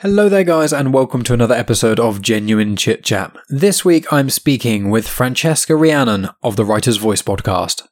Hello there, guys, and welcome to another episode of Genuine Chit Chat. This week I'm speaking with Francesca Rheannon of the Writer's Voice podcast.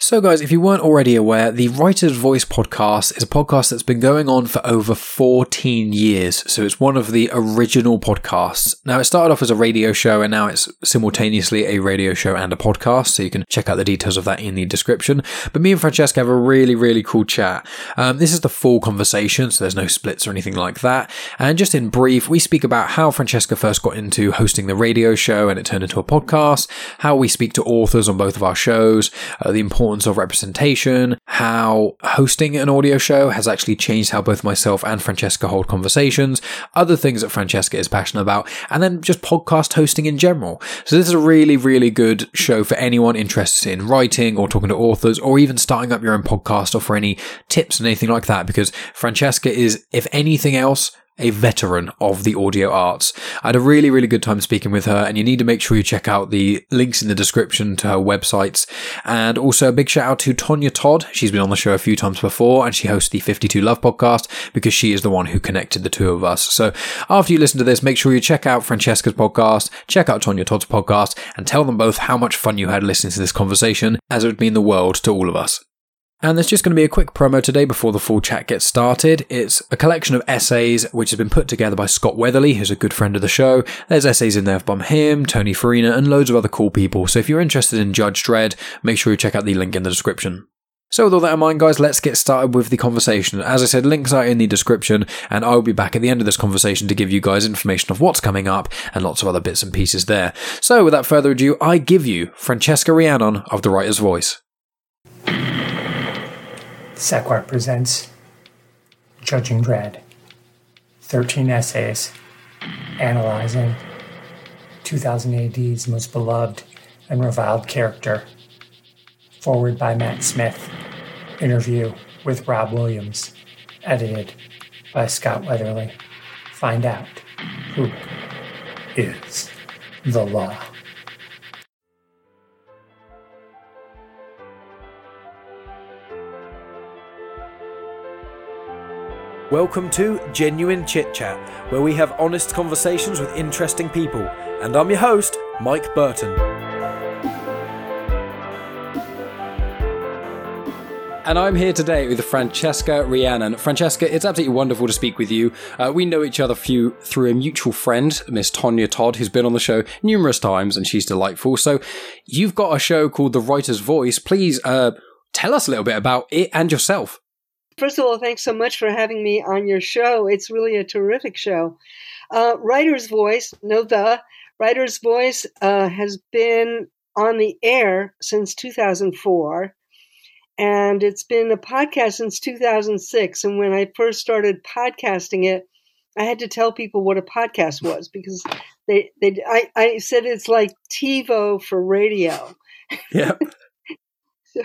So, guys, if you weren't already aware, the Writer's Voice podcast is a podcast that's been going on for over 14 years. So, it's one of the original podcasts. Now, it started off as a radio show and now it's simultaneously a radio show and a podcast. So, you can check out the details of that in the description. But me and Francesca have a really, really cool chat. Um, this is the full conversation, so there's no splits or anything like that. And just in brief, we speak about how Francesca first got into hosting the radio show and it turned into a podcast, how we speak to authors on both of our shows, uh, the importance importance of representation, how hosting an audio show has actually changed how both myself and Francesca hold conversations, other things that Francesca is passionate about, and then just podcast hosting in general. So this is a really, really good show for anyone interested in writing or talking to authors or even starting up your own podcast or for any tips and anything like that because Francesca is, if anything else, a veteran of the audio arts. I had a really, really good time speaking with her, and you need to make sure you check out the links in the description to her websites. And also a big shout out to Tonya Todd. She's been on the show a few times before, and she hosts the 52 Love podcast because she is the one who connected the two of us. So after you listen to this, make sure you check out Francesca's podcast, check out Tonya Todd's podcast, and tell them both how much fun you had listening to this conversation, as it would mean the world to all of us. And there's just going to be a quick promo today before the full chat gets started. It's a collection of essays which has been put together by Scott Weatherly, who's a good friend of the show. There's essays in there from him, Tony Farina, and loads of other cool people. So if you're interested in Judge Dredd, make sure you check out the link in the description. So with all that in mind, guys, let's get started with the conversation. As I said, links are in the description, and I will be back at the end of this conversation to give you guys information of what's coming up and lots of other bits and pieces there. So without further ado, I give you Francesca Rheannon of The Writer's Voice. Sequart presents Judging Dredd 13 essays analyzing 2000 AD's most beloved and reviled character. Forward by Matt Smith. Interview with Rob Williams. Edited by Scott Weatherly. Find out who is the law. Welcome to Genuine Chit Chat, where we have honest conversations with interesting people. And I'm your host, Mike Burton. And I'm here today with Francesca Rheannon. Francesca, it's absolutely wonderful to speak with you. Uh, we know each other few, through a mutual friend, Miss Tonya Todd, who's been on the show numerous times, and she's delightful. So you've got a show called The Writer's Voice. Please uh, tell us a little bit about it and yourself. First of all, thanks so much for having me on your show. It's really a terrific show. Uh, Writer's Voice, no the Writer's Voice uh, has been on the air since 2004, and it's been a podcast since 2006. And when I first started podcasting it, I had to tell people what a podcast was because they they I, I said it's like TiVo for radio. Yeah. so,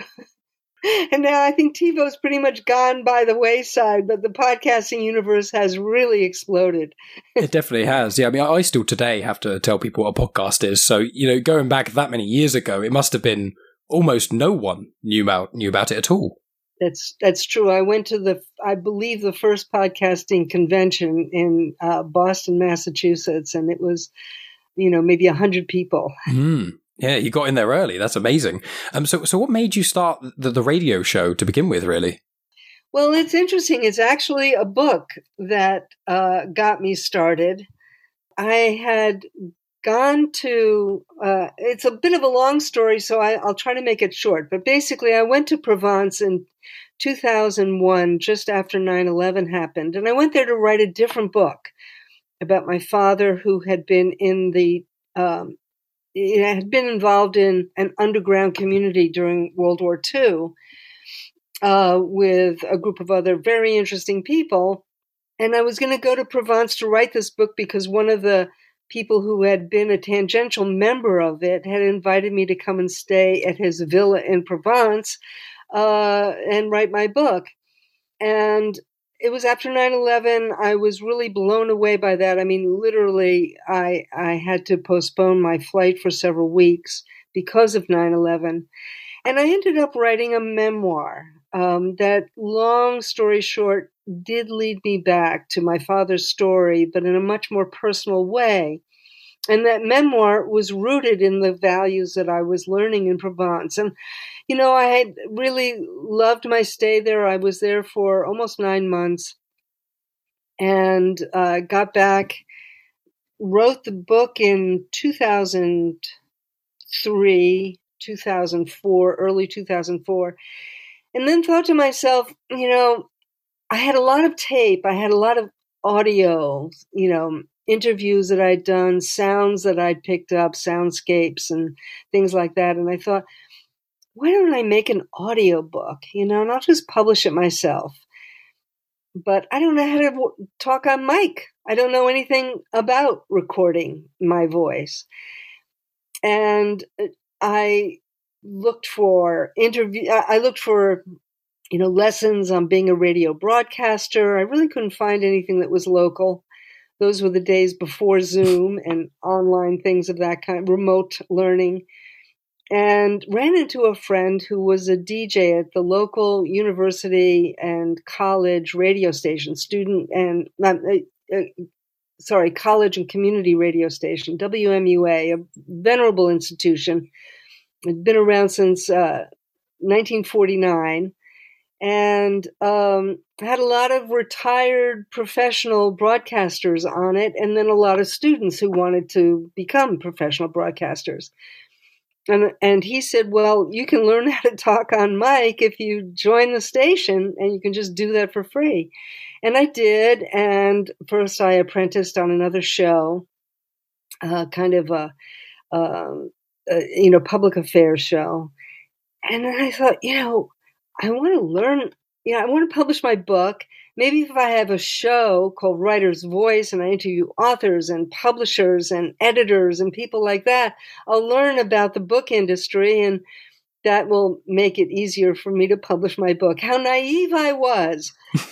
and now I think TiVo's pretty much gone by the wayside, but the podcasting universe has really exploded. it definitely has. Yeah, I mean, I still today have to tell people what a podcast is. So, you know, going back that many years ago, it must have been almost no one knew about knew about it at all. That's that's true. I went to the, I believe, the first podcasting convention in uh, Boston, Massachusetts, and it was, you know, maybe a hundred people. Mm. Yeah, you got in there early. That's amazing. Um, so, so what made you start the, the radio show to begin with, really? Well, it's interesting. It's actually a book that uh, got me started. I had gone to, uh, it's a bit of a long story, so I, will try to make it short. But basically, I went to Provence in 2001, just after 9 11 happened. And I went there to write a different book about my father, who had been in the um, had been involved in an underground community during World War II uh, with a group of other very interesting people. And I was going to go to Provence to write this book because one of the people who had been a tangential member of it had invited me to come and stay at his villa in Provence uh, and write my book. And it was after 9-11 i was really blown away by that i mean literally i i had to postpone my flight for several weeks because of 9-11 and i ended up writing a memoir um, that long story short did lead me back to my father's story, but in a much more personal way. And that memoir was rooted in the values that I was learning in Provence. And, you know, I had really loved my stay there. I was there for almost nine months and uh, got back, wrote the book in 2003, 2004, early 2004, and then thought to myself, you know, I had a lot of tape, I had a lot of audio, you know, interviews that I'd done, sounds that I'd picked up, soundscapes and things like that. And I thought, why don't I make an audio book, you know, and I'll just publish it myself. But I don't know how to talk on mic. I don't know anything about recording my voice. And uh, I looked for interview, I looked for you know, lessons on being a radio broadcaster. I really couldn't find anything that was local. Those were the days before Zoom and online things of that kind, remote learning. And ran into a friend who was a DJ at the local university and college radio station, student and, uh, uh, sorry, college and community radio station, WMUA, a venerable institution. It's been around since uh, 1949 and um, had a lot of retired professional broadcasters on it, and then a lot of students who wanted to become professional broadcasters. And, and he said, Well, you can learn how to talk on mic if you join the station, and you can just do that for free. And I did. And first, I apprenticed on another show, uh, kind of a, a, you know, public affairs show. And then I thought, you know, I want to learn, you know, I want to publish my book. Maybe if I have a show called Writer's Voice and I interview authors and publishers and editors and people like that, I'll learn about the book industry and that will make it easier for me to publish my book. How naive I was.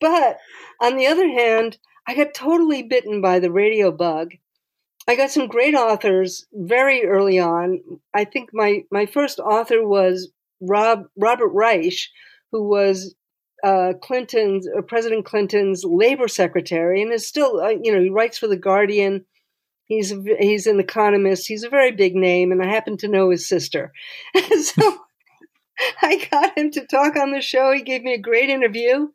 but on the other hand, I got totally bitten by the radio bug I got some great authors very early on. I think my, my first author was Rob Robert Reich, who was uh, Clinton's uh, President Clinton's labor secretary, and is still uh, you know he writes for the Guardian. He's he's an economist. He's a very big name, and I happen to know his sister, so I got him to talk on the show. He gave me a great interview,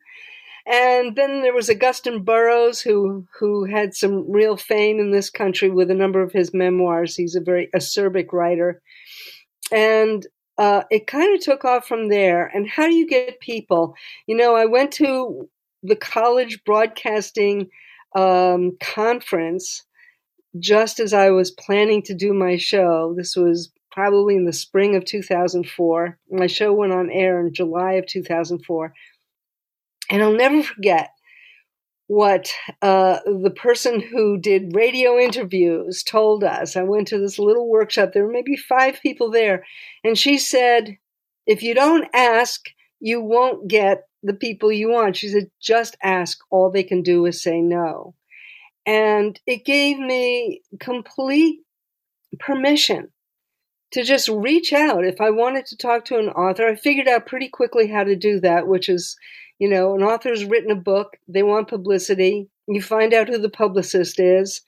and then there was Augusten Burroughs, who who had some real fame in this country with a number of his memoirs. He's a very acerbic writer, and uh, it kind of took off from there. And how do you get people? You know, I went to the college broadcasting um, conference just as I was planning to do my show. This was probably in the spring of 2004. My show went on air in July of 2004. And I'll never forget what uh, the person who did radio interviews told us. I went to this little workshop. There were maybe five people there. And she said, if you don't ask, you won't get the people you want. She said, just ask. All they can do is say no. And it gave me complete permission to just reach out. If I wanted to talk to an author, I figured out pretty quickly how to do that, which is you know, an author's written a book, they want publicity. You find out who the publicist is.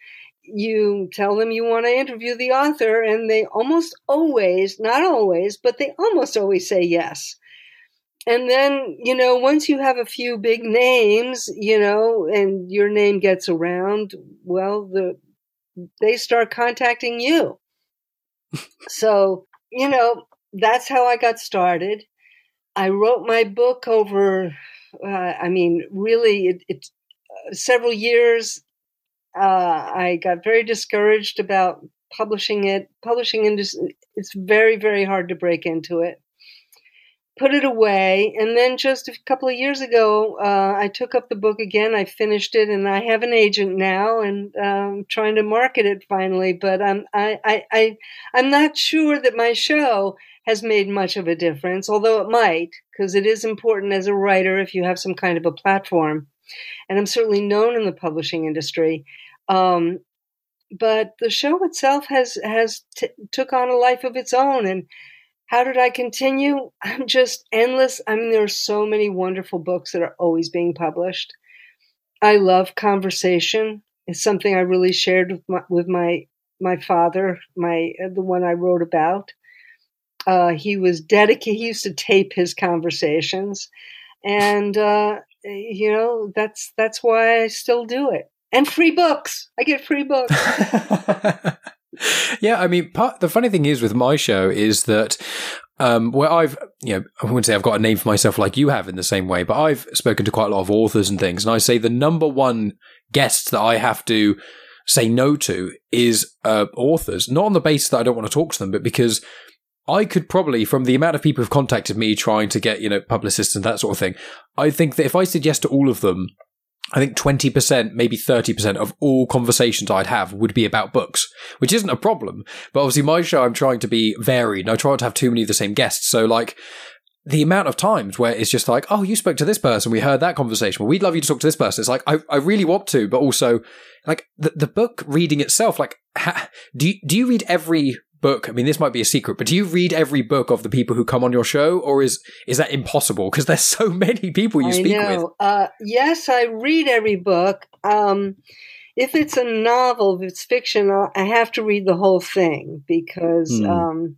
You tell them you want to interview the author, and they almost always, not always, but they almost always say yes. And then, you know, once you have a few big names, you know, and your name gets around, well, the they start contacting you. so, you know, that's how I got started. I wrote my book over uh, I mean, really, it, it uh, several years. Uh, I got very discouraged about publishing it. Publishing industry, it's very, very hard to break into it. Put it away, and then just a couple of years ago, uh, I took up the book again. I finished it, and I have an agent now, and um, trying to market it finally. But I'm I, I, I I'm not sure that my show has made much of a difference, although it might, because it is important as a writer if you have some kind of a platform. And I'm certainly known in the publishing industry. Um, but the show itself has has t- took on a life of its own, and how did I continue? I'm just endless. I mean, there are so many wonderful books that are always being published. I love conversation. It's something I really shared with my, with my, my father, my, uh, the one I wrote about. Uh, he was dedicated. He used to tape his conversations, and uh, you know that's that's why I still do it. And free books. I get free books. yeah, I mean, part, the funny thing is with my show is that um, where I've, you know, I wouldn't say I've got a name for myself like you have in the same way, but I've spoken to quite a lot of authors and things, and I say the number one guest that I have to say no to is uh, authors, not on the basis that I don't want to talk to them, but because I could probably, from the amount of people who've contacted me trying to get, you know, publicists and that sort of thing, I think that if I said yes to all of them, I think 20%, maybe 30% of all conversations I'd have would be about books, which isn't a problem. But obviously, my show, I'm trying to be varied and I try not to have too many of the same guests. So, like, the amount of times where it's just like, oh, you spoke to this person, we heard that conversation. Well, we'd love you to talk to this person. It's like, I, I really want to, but also, like, the, the book reading itself, like, ha, do you, do you read every book? I mean, this might be a secret, but do you read every book of the people who come on your show, or is is that impossible? Because there's so many people you I speak know. with. Uh, yes, I read every book. Um, if it's a novel, if it's fiction, I have to read the whole thing because, Hmm. um,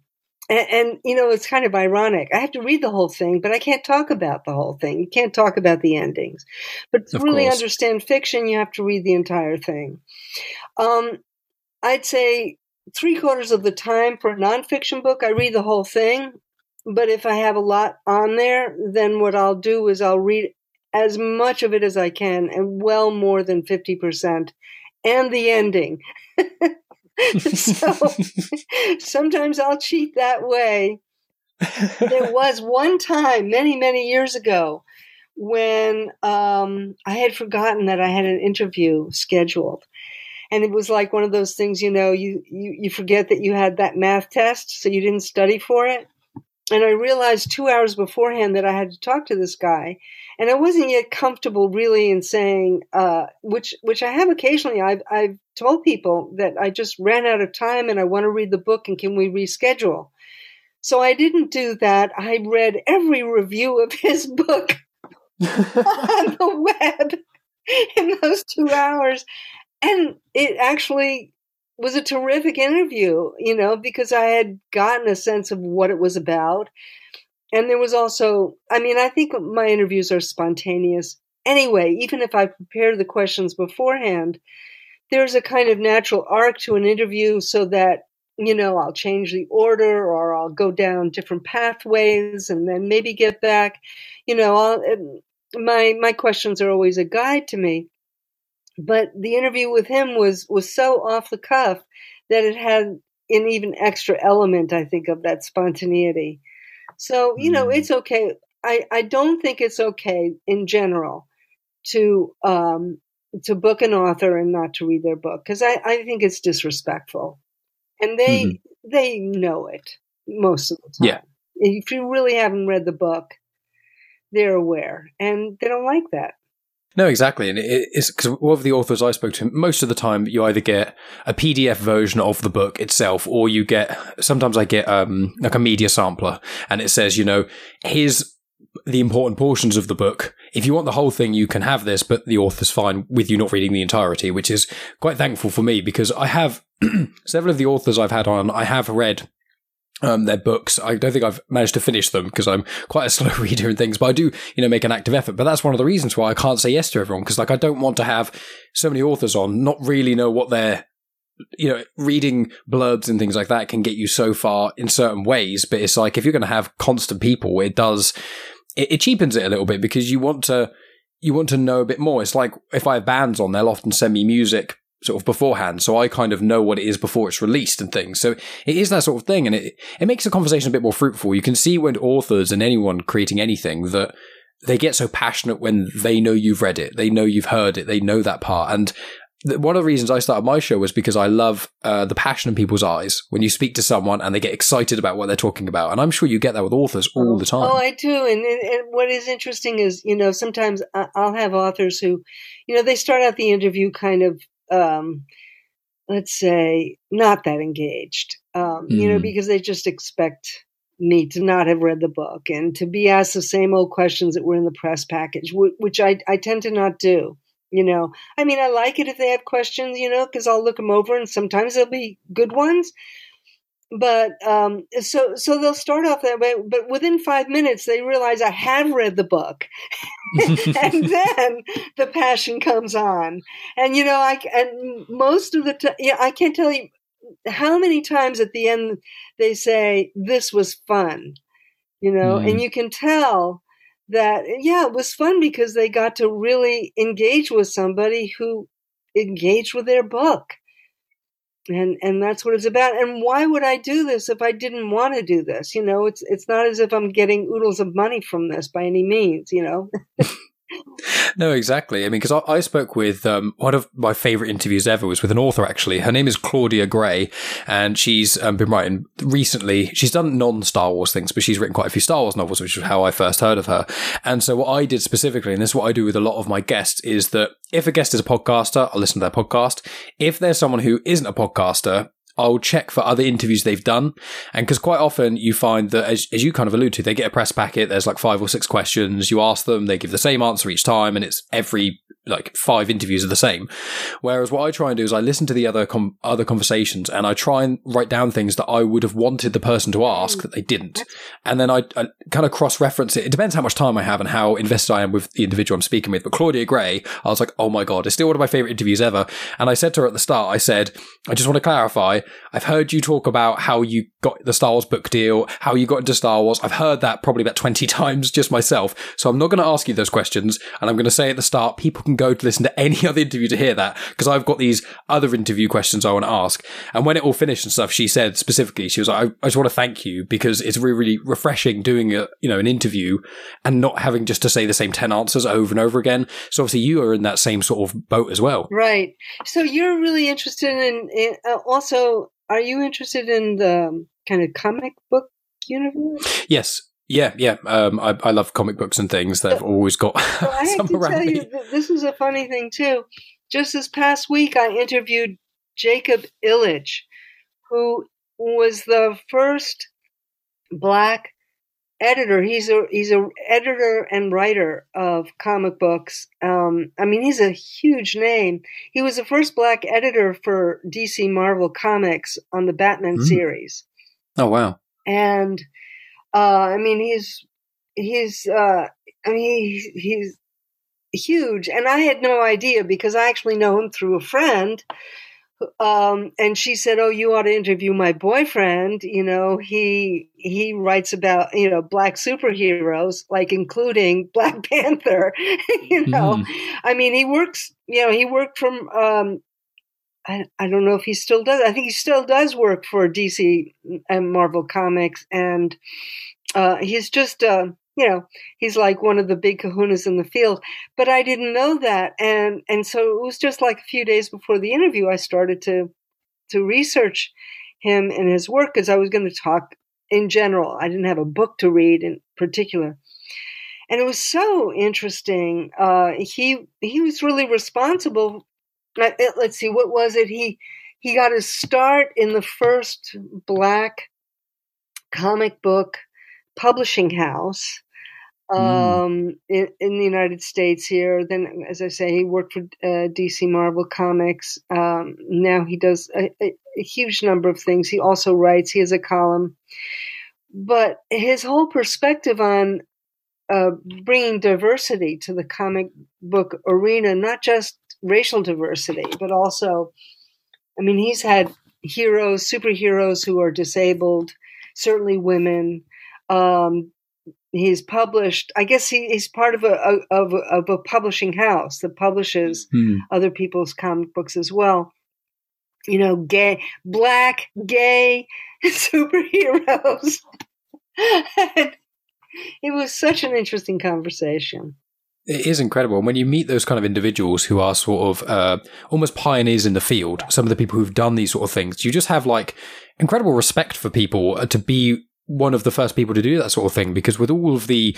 and, and you know, it's kind of ironic. I have to read the whole thing, but I can't talk about the whole thing. You can't talk about the endings. But to Of really course. understand fiction, you have to read the entire thing. Um, I'd say three quarters of the time for a nonfiction book, I read the whole thing. But if I have a lot on there, then what I'll do is I'll read as much of it as I can, and well more than 50%, and the ending. so sometimes I'll cheat that way. There was one time, many, many years ago, when um, I had forgotten that I had an interview scheduled. And it was like one of those things, you know, you, you, you forget that you had that math test, so you didn't study for it. And I realized two hours beforehand that I had to talk to this guy, and I wasn't yet comfortable really in saying, uh, which which I have occasionally. I've I've told people that I just ran out of time and I want to read the book, and can we reschedule? So I didn't do that. I read every review of his book on the web in those two hours. And it actually was a terrific interview, you know, because I had gotten a sense of what it was about. And there was also, I mean, I think my interviews are spontaneous. Anyway, even if I prepare the questions beforehand, there's a kind of natural arc to an interview so that, you know, I'll change the order or I'll go down different pathways and then maybe get back. You know, I'll, um, my my questions are always a guide to me but the interview with him was was so off the cuff that it had an even extra element i think of that spontaneity. So you know Mm. it's okay. I i don't think it's okay in general to um to book an author and not to read their book because i i think it's disrespectful. And they they know it most of the time. Yeah. if you really haven't read the book they're aware and they don't like that No, exactly, and it's because all of the authors I spoke to, most of the time you either get a PDF version of the book itself, or you get. Sometimes I get um, like a media sampler, and it says, you know, here's the important portions of the book. If you want the whole thing, you can have this, but the author's fine with you not reading the entirety, which is quite thankful for me because I have several of the authors I've had on. I have read um, their books. I don't think I've managed to finish them because I'm quite a slow reader and things, but I do, you know, make an active effort. But that's one of the reasons why I can't say yes to everyone because, like, I don't want to have so many authors on, not really know what they're, you know, reading blurbs and things like that can get you so far in certain ways. But it's like if you're going to have constant people, it does, it, it cheapens it a little bit because you want to, you want to know a bit more. It's like if I have bands on, they'll often send me music sort of beforehand, so I kind of know what it is before it's released and things. So it is that sort of thing, and it it makes the conversation a bit more fruitful. You can see when authors and anyone creating anything that they get so passionate when they know you've read it, they know you've heard it, they know that part. And one of the reasons I started my show was because I love uh, the passion in people's eyes when you speak to someone and they get excited about what they're talking about. And I'm sure you get that with authors all the time. Oh, I do. And, and, and what is interesting is, you know, sometimes I'll have authors who, you know, they start out the interview kind of, um, let's say, not that engaged, um, you know, Mm. because they just expect me to not have read the book and to be asked the same old questions that were in the press package, which I, I tend to not do. You know, I mean, I like it if they have questions, you know, because I'll look them over and sometimes they'll be good ones. But um, so so they'll start off that way, but within five minutes they realize I have read the book, and then the passion comes on. And you know, I and most of the time, yeah, I can't tell you how many times at the end they say this was fun, you know, mm. and you can tell that yeah, it was fun because they got to really engage with somebody who engaged with their book. And and that's what it's about. And why would I do this if I didn't want to do this? You know, it's it's not as if I'm getting oodles of money from this by any means, you know. no, exactly. I mean, because I, I, spoke with um, one of my favorite interviews ever was with an author. Actually, her name is Claudia Gray, and she's um, been writing recently. She's done non-Star Wars things, but she's written quite a few Star Wars novels, which is how I first heard of her. And so, what I did specifically, and this is what I do with a lot of my guests, is that if a guest is a podcaster, I'll listen to their podcast. If there's someone who isn't a podcaster, I'll check for other interviews they've done. And because quite often you find that, as, as you kind of allude to, they get a press packet, there's like five or six questions, you ask them, they give the same answer each time, and it's every like five interviews are the same. Whereas what I try and do is I listen to the other com- other conversations and I try and write down things that I would have wanted the person to ask that they didn't, mm. and then I, I kind of cross reference it. It depends how much time I have and how invested I am with the individual I'm speaking with. But Claudia Gray, I was like, oh my god, it's still one of my favorite interviews ever. And I said to her at the start, I said, I just want to clarify. I've heard you talk about how you got the Star Wars book deal, how you got into Star Wars. I've heard that probably about twenty times just myself. So I'm not going to ask you those questions, and I'm going to say at the start, people can can go to listen to any other interview to hear that because I've got these other interview questions I want to ask. And when it all finished and stuff, she said specifically, she was like, I, I just want to thank you because it's really, really refreshing doing a, you know, an interview and not having just to say the same 10 answers over and over again. So obviously you are in that same sort of boat as well. Right. So you're really interested in, in uh, also, are you interested in the kind of comic book universe? Yes. Yeah, yeah. Um, I, I love comic books and things. They've always got I have to tell me. you, this is a funny thing too. Just this past week, I interviewed Jacob Illidge, who was the first black editor. He's a he's a editor and writer of comic books. Um, I mean, he's a huge name. He was the first black editor for DC Marvel Comics on the Batman mm. series. Oh wow! And uh, I mean, he's he's uh, I mean he's, he's huge, and I had no idea because I actually know him through a friend. Um, and she said, "Oh, you ought to interview my boyfriend. You know, he he writes about you know black superheroes, like including Black Panther. you know, mm. I mean, he works. You know, he worked from um, I, I don't know if he still does. I think he still does work for DC and Marvel Comics, and uh, he's just, uh, you know, he's like one of the big kahunas in the field. But I didn't know that, and and so it was just like a few days before the interview, I started to to research him and his work because I was going to talk in general. I didn't have a book to read in particular. And it was so interesting. Uh, he he was really responsible let's see, what was it? He he got his start in the first black comic book publishing house hmm. um, mm. in, in, the United States here. Then, as I say, he worked for uh, DC Marvel Comics. Um, now he does a, a, a, huge number of things. He also writes. He has a column, but his whole perspective on uh, bringing diversity to the comic book arena, not just racial diversity, but also, I mean, he's had heroes, superheroes who are disabled, certainly women. Um, he's published. I guess he, he's part of a, a of, a, of a publishing house that publishes hmm. other people's comic books as well. You know, gay, black, gay superheroes. it was such an interesting conversation. It is incredible. And when you meet those kind of individuals who are sort of uh, almost pioneers in the field, some of the people who've done these sort of things, you just have like incredible respect for people uh, to be one of the first people to do that sort of thing. Because with all of the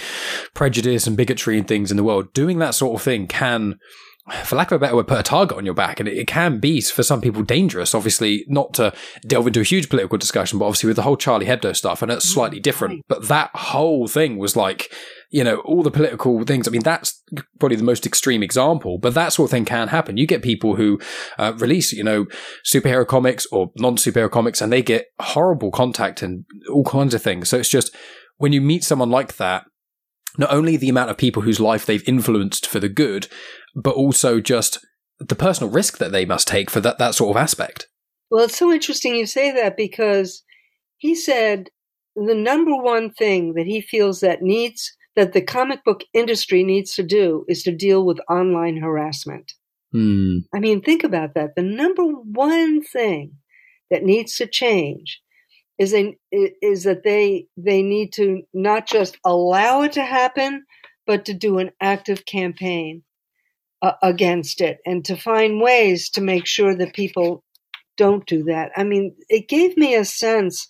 prejudice and bigotry and things in the world, doing that sort of thing can for lack of a better word, put a target on your back. And it, can be, for some people, dangerous. Obviously, not to delve into a huge political discussion, but obviously with the whole Charlie Hebdo stuff, and it's slightly different. But that whole thing was like, you know, all the political things. I mean, that's probably the most extreme example, but that sort of thing can happen. You get people who uh, release, you know, superhero comics or non superhero comics, and they get horrible contact and all kinds of things. So it's just when you meet someone like that, not only the amount of people whose life they've influenced for the good, but also just the personal risk that they must take for that, that sort of aspect. Well, it's so interesting you say that because he said the number one thing that he feels that needs that the comic book industry needs to do is to deal with online harassment. Hmm. I mean, think about that. The number one thing that needs to change is they, is that they they need to not just allow it to happen, but to do an active campaign uh, against it and to find ways to make sure that people don't do that. I mean, it gave me a sense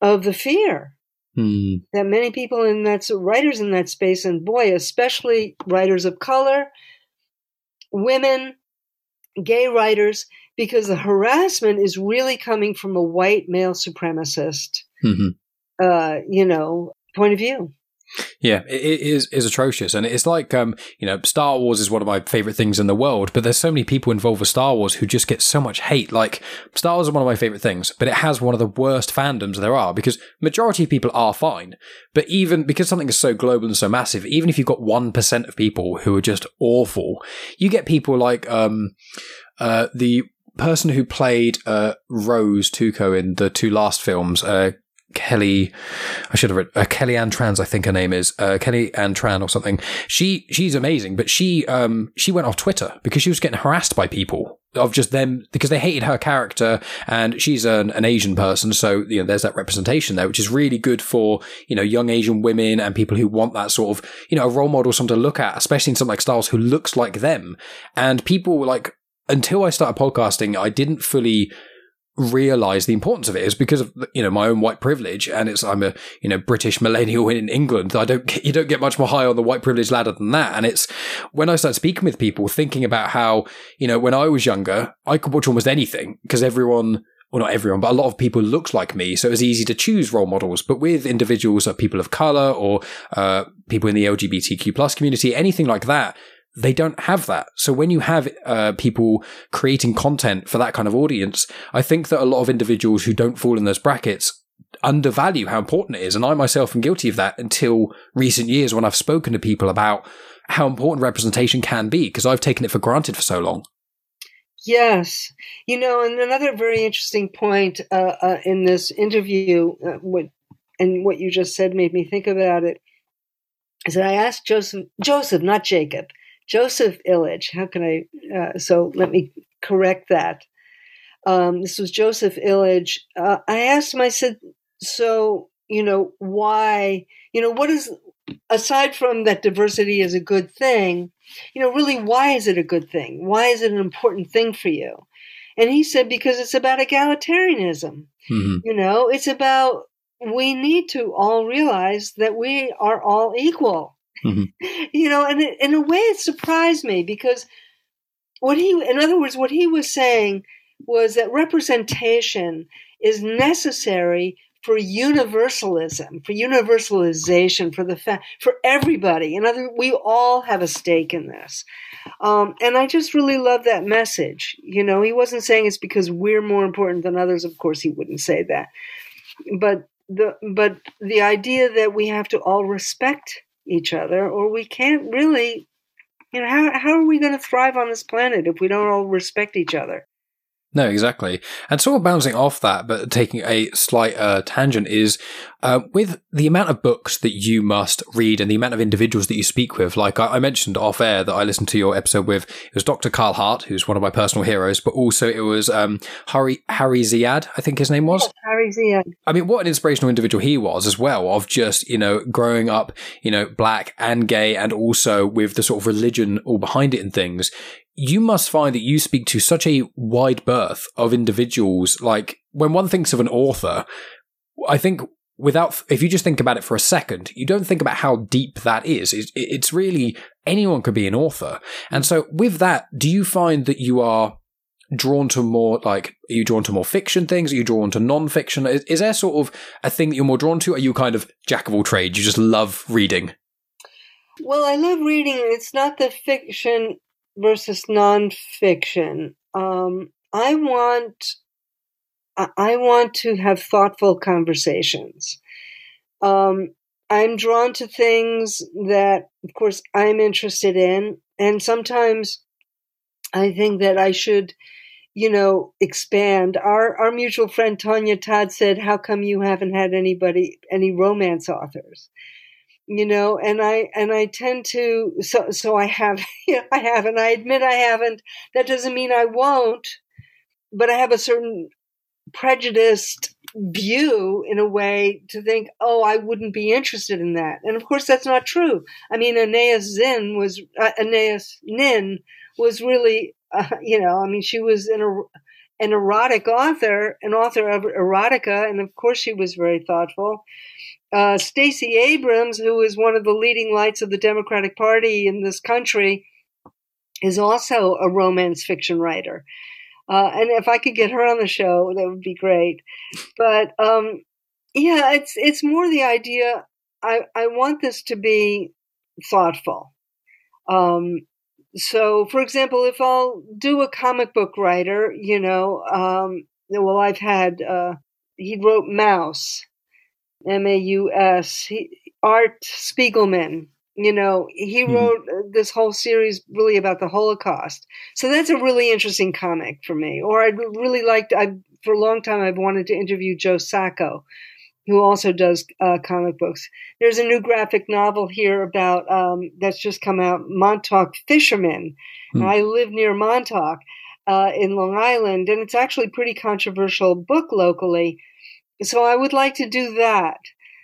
of the fear hmm. that many people in that writers in that space, and boy, especially writers of color, women, gay writers, because the harassment is really coming from a white male supremacist, mm-hmm. uh, you know, point of view. Yeah, it is is atrocious, and it's like um, you know, Star Wars is one of my favorite things in the world, but there's so many people involved with Star Wars who just get so much hate. Like Star Wars is one of my favorite things, but it has one of the worst fandoms there are because majority of people are fine, but even because something is so global and so massive, even if you've got one percent of people who are just awful, you get people like um, uh, the person who played uh, Rose Tico in the two last films, uh, Kelly, I should have written uh, Kelly Ann Trans, I think her name is uh, Kelly Ann Tran or something. She she's amazing, but she um she went off Twitter because she was getting harassed by people of just them because they hated her character, and she's an, an Asian person, so you know there's that representation there, which is really good for you know young Asian women and people who want that sort of you know a role model, something to look at, especially in something like Styles who looks like them, and people like until I started podcasting, I didn't fully realize the importance of it. is because of you know my own white privilege and it's I'm a you know British millennial in England I don't get, you don't get much more high on the white privilege ladder than that and it's when I start speaking with people thinking about how you know when I was younger I could watch almost anything because everyone well, not everyone, but a lot of people looked like me, so it was easy to choose role models. But with individuals, like people of color or uh, people in the LGBTQ plus community, anything like that, they don't have that. So when you have uh, people creating content for that kind of audience, I think that a lot of individuals who don't fall in those brackets undervalue how important it is. And I myself am guilty of that until recent years when I've spoken to people about how important representation can be because I've taken it for granted for so long. Yes. You know, and another very interesting point uh, uh, in this interview, uh, what, and what you just said made me think about it, is that I asked Joseph, Joseph, not Jacob, Joseph Illidge. How can I? Uh, so let me correct that. Um, this was Joseph Illidge. Uh, I asked him. I said, "So you know why? You know what is aside from that diversity is a good thing? You know, really, why is it a good thing? Why is it an important thing for you?" And he said, "Because it's about egalitarianism. Mm-hmm. You know, it's about." We need to all realize that we are all equal Mm-hmm. You know, and it, in a way, it surprised me because what he, in other words, what he was saying was that representation is necessary for universalism, for universalization, for the fa- for everybody. In other, we all have a stake in this, um, and I just really love that message. You know, he wasn't saying it's because we're more important than others. Of course, he wouldn't say that, but the but the idea that we have to all respect each other, or we can't really, you know, how, how are we going to thrive on this planet if we don't all respect each other? No, exactly. And sort of bouncing off that, but taking a slight uh, tangent is uh, with the amount of books that you must read and the amount of individuals that you speak with. Like I, I, mentioned off air that I listened to your episode with, it was Dr. Carl Hart, who's one of my personal heroes, but also it was um, Harry, Harry Ziad, I think his name was. I mean, what an inspirational individual he was as well, of just, you know, growing up, you know, black and gay and also with the sort of religion all behind it and things you must find that you speak to such a wide berth of individuals. Like when one thinks of an author, I think without, if you just think about it for a second, you don't think about how deep that is. It's, it's really anyone could be an author. And so with that, do you find that you are drawn to more like are you drawn to more fiction things? Are you drawn to non-fiction? Is, is there sort of a thing that you're more drawn to? Are you kind of jack of all trades? You just love reading? Well, I love reading. It's not the fiction versus non-fiction. Um, I want I want to have thoughtful conversations. Um, I'm drawn to things that, of course, I'm interested in, and sometimes I think that I should, you know, expand. Our our mutual friend Tanya Todd said, "How come you haven't had anybody, any romance authors?" You know, and I and I tend to so so I have I haven't. I admit I haven't. That doesn't mean I won't, but I have a certain prejudiced view in a way to think, oh, I wouldn't be interested in that. And of course, that's not true. I mean, Aeneas Zin was, uh, Anais Nin was really, uh, you know, I mean, she was an, an erotic author, an author of erotica, and of course, she was very thoughtful. Uh, Stacey Abrams, who is one of the leading lights of the Democratic Party in this country, is also a romance fiction writer. Uh, and if I could get her on the show, that would be great. But um, yeah, it's it's more the idea. I I want this to be thoughtful. Um, so, for example, if I'll do a comic book writer, you know, um, well, I've had uh, he wrote Maus, M A U S. Art Spiegelman you know, he mm-hmm. wrote uh, this whole series really about the Holocaust. So that's a really interesting comic for me. Or I'd really liked, I for a long time, I've wanted to interview Joe Sacco, who also does uh, comic books. There's a new graphic novel here about um, that's just come out, Montauk Fishermen. Mm-hmm. I live near Montauk uh, in Long Island, and it's actually a pretty controversial book locally. So I would like to do that.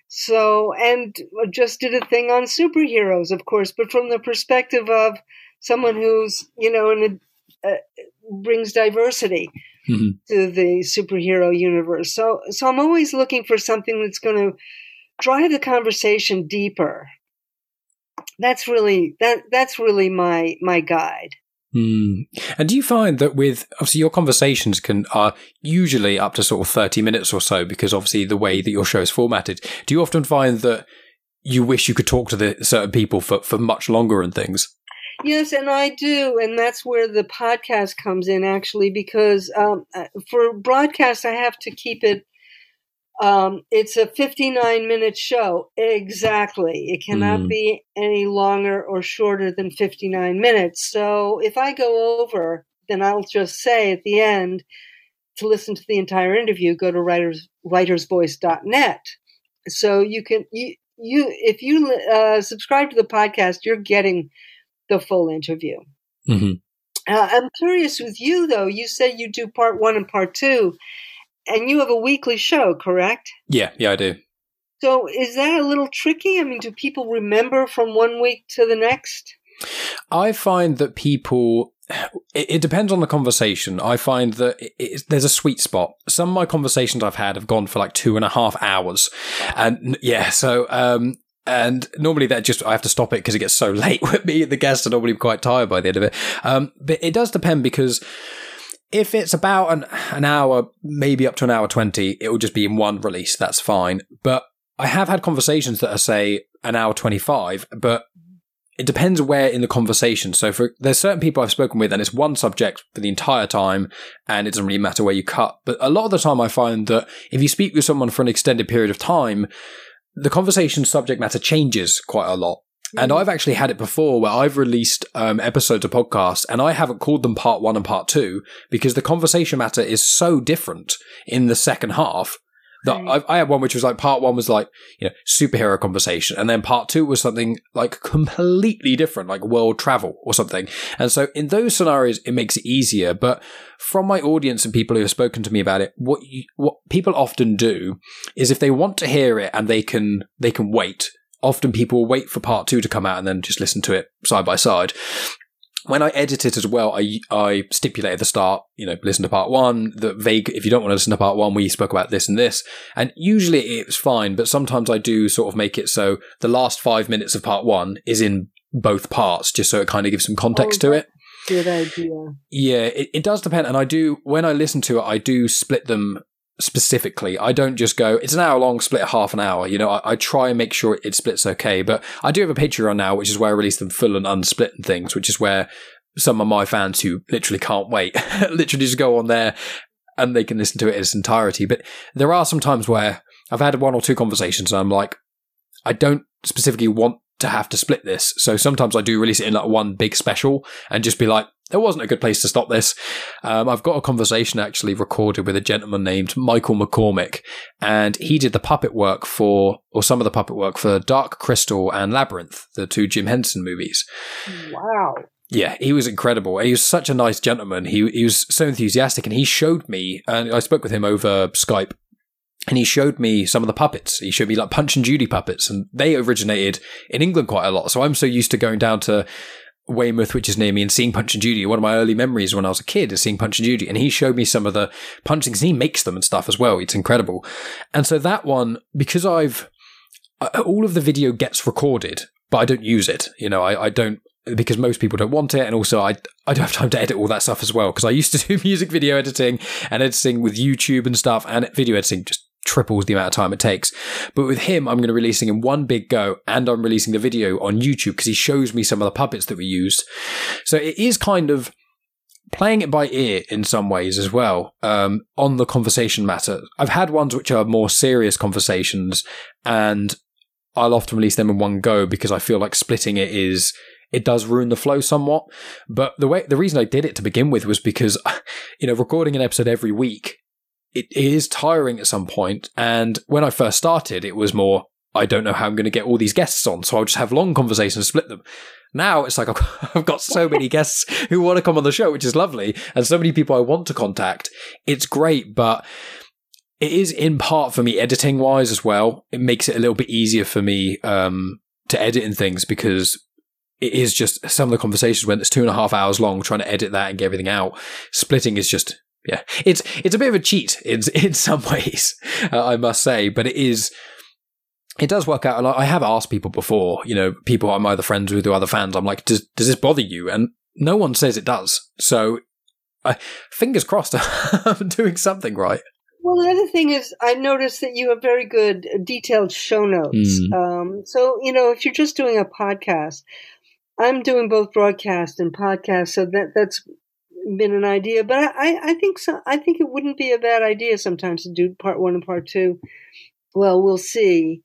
So, and just did a thing on superheroes, of course, but from the perspective of someone who's, you know, in a, uh, brings diversity mm-hmm. to the superhero universe. So, so I'm always looking for something that's going to drive the conversation deeper. That's really that that's really my my guide. Mm. And do you find that with obviously your conversations can are usually up to sort of thirty minutes or so because obviously the way that your show is formatted. Do you often find that you wish you could talk to the certain people for, for much longer and things? Yes, and I do, and that's where the podcast comes in actually because um, uh, for broadcast I have to keep it um, it's a 59 minute show. Exactly. It cannot mm. be any longer or shorter than 59 minutes. So if I go over, then I'll just say at the end to listen to the entire interview, go to writers, writersvoice.net. So you can, you, you if you uh, subscribe to the podcast, you're getting the full interview. Mm-hmm. Uh, I'm curious with you, though. You said you do part one and part two and you have a weekly show, correct? Yeah, yeah, I do. So is that a little tricky? I mean, do people remember from one week to the next? I find that people it, it, depends on the conversation. I find that it, there's a sweet spot. Some of my conversations I've had have gone for like two and a half hours, and yeah, so um, and normally that just I have to stop it because it gets so late with me. The guests are normally quite tired by the end of it. Um, but it does depend because if it's about an, an hour, maybe up to an hour 20, it will just be in one release. That's fine. But I have had conversations that are, say, an hour 25, but it depends where in the conversation. So for there's certain people I've spoken with and it's one subject for the entire time and it doesn't really matter where you cut. But a lot of the time I find that if you speak with someone for an extended period of time, the conversation subject matter changes quite a lot. And I've actually had it before where I've released um, episodes of podcasts and I haven't called them part one and part two because the conversation matter is so different in the second half that right. I, I, had one which was like part one was like, you know, superhero conversation. And then part two was something like completely different, like world travel or something. And so in those scenarios, it makes it easier. But from my audience and people who have spoken to me about it, what you, what people often do is if they want to hear it and they can, they can wait often people wait for part two to come out and then just listen to it side by side. When I edit it as well, I I stipulate at the start, you know, listen to part one. The vague, if you don't want to listen to part one, we spoke about this and this, and usually it's fine. But sometimes I do sort of make it so the last five minutes of part one is in both parts just so it kind of gives some context Oh, to it. Good idea. Yeah, it, it does depend. And I do, when I listen to it, I do split them specifically. I don't just go, it's an hour long, split half an hour. You know, I, I try and make sure it splits okay. But I do have a Patreon now, which is where I release them full and unsplit and things, which is where some of my fans who literally can't wait, literally just go on there and they can listen to it in its entirety. But there are some times where I've had one or two conversations and I'm like, I don't specifically want to have to split this. So sometimes I do release it in like one big special and just be like, there wasn't a good place to stop this. Um, I've got a conversation actually recorded with a gentleman named Michael McCormick, and he did the puppet work for, or some of the puppet work for Dark Crystal and Labyrinth, the two Jim Henson movies. Wow. Yeah, he was incredible. He was such a nice gentleman. He he was so enthusiastic, and he showed me. And I spoke with him over Skype, and he showed me some of the puppets. He showed me like Punch and Judy puppets, and they originated in England quite a lot. So I'm so used to going down to Weymouth, which is near me, and seeing Punch and Judy. One of my early memories when I was a kid is seeing Punch and Judy, and he showed me some of the punchings. He makes them and stuff as well. It's incredible. And so that one, because I've uh, all of the video gets recorded, but I don't use it. You know, I, I don't because most people don't want it, and also I I don't have time to edit all that stuff as well because I used to do music video editing and editing with YouTube and stuff, and video editing just triples the amount of time it takes. But with him, I'm going to releasing in one big go, and I'm releasing the video on YouTube because he shows me some of the puppets that we used. So it is kind of playing it by ear in some ways as well um, on the conversation matter. I've had ones which are more serious conversations, and I'll often release them in one go because I feel like splitting it is it does ruin the flow somewhat. But the way the reason I did it to begin with was because you know recording an episode every week it is tiring at some point. And when I first started, it was more I don't know how I'm going to get all these guests on, so I'll just have long conversations, split them. Now it's like I've got so many guests who want to come on the show, which is lovely, and so many people I want to contact. It's great, but it is in part for me editing wise as well. It makes it a little bit easier for me um, to edit in things because it is just some of the conversations when it's two and a half hours long trying to edit that and get everything out. Splitting is just yeah, it's it's a bit of a cheat in in some ways, uh, I must say, but it is. It does work out. And I have asked people before, you know, people I'm either friends with or other fans. I'm like, does does this bother you? And no one says it does. So, I, fingers crossed, I'm doing something right. Well, the other thing is, I noticed that you have very good uh, detailed show notes. Mm. Um, so, you know, if you're just doing a podcast, I'm doing both broadcast and podcast, so that that's been an idea. But I, I think so. I think it wouldn't be a bad idea sometimes to do part one and part two. Well, we'll see.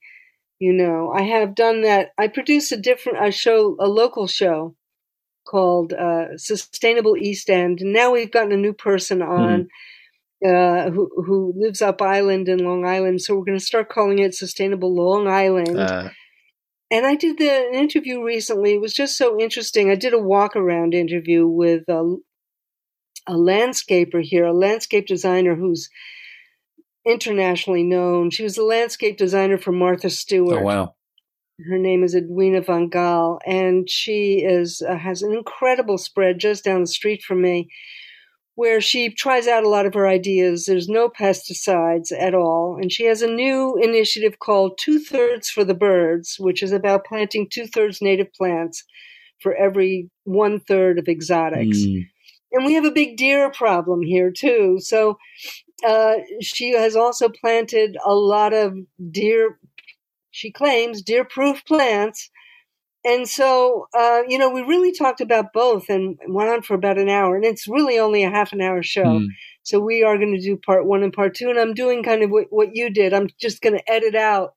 You know, I have done that. I produce a different a show, a local show called uh, Sustainable East End. And now we've gotten a new person on uh, who who lives up island in Long Island. So we're going to start calling it Sustainable Long Island. Uh, and I did the, an interview recently. It was just so interesting. I did a walk around interview with a, a landscaper here, a landscape designer who's internationally known. She was a landscape designer for Martha Stewart. oh wow, Her name is Edwina von Gal, and she is uh, has an incredible spread just down the street from me, where she tries out a lot of her ideas. There's no pesticides at all, and she has a new initiative called Two Thirds for the Birds, which is about planting two thirds native plants for every one third of exotics. Mm. And we have a big deer problem here too. So uh, she has also planted a lot of deer, she claims, deer proof plants. And so, uh, you know, we really talked about both and went on for about an hour. And it's really only a half an hour show. Mm. So we are going to do part one and part two. And I'm doing kind of what, what you did. I'm just going to edit out.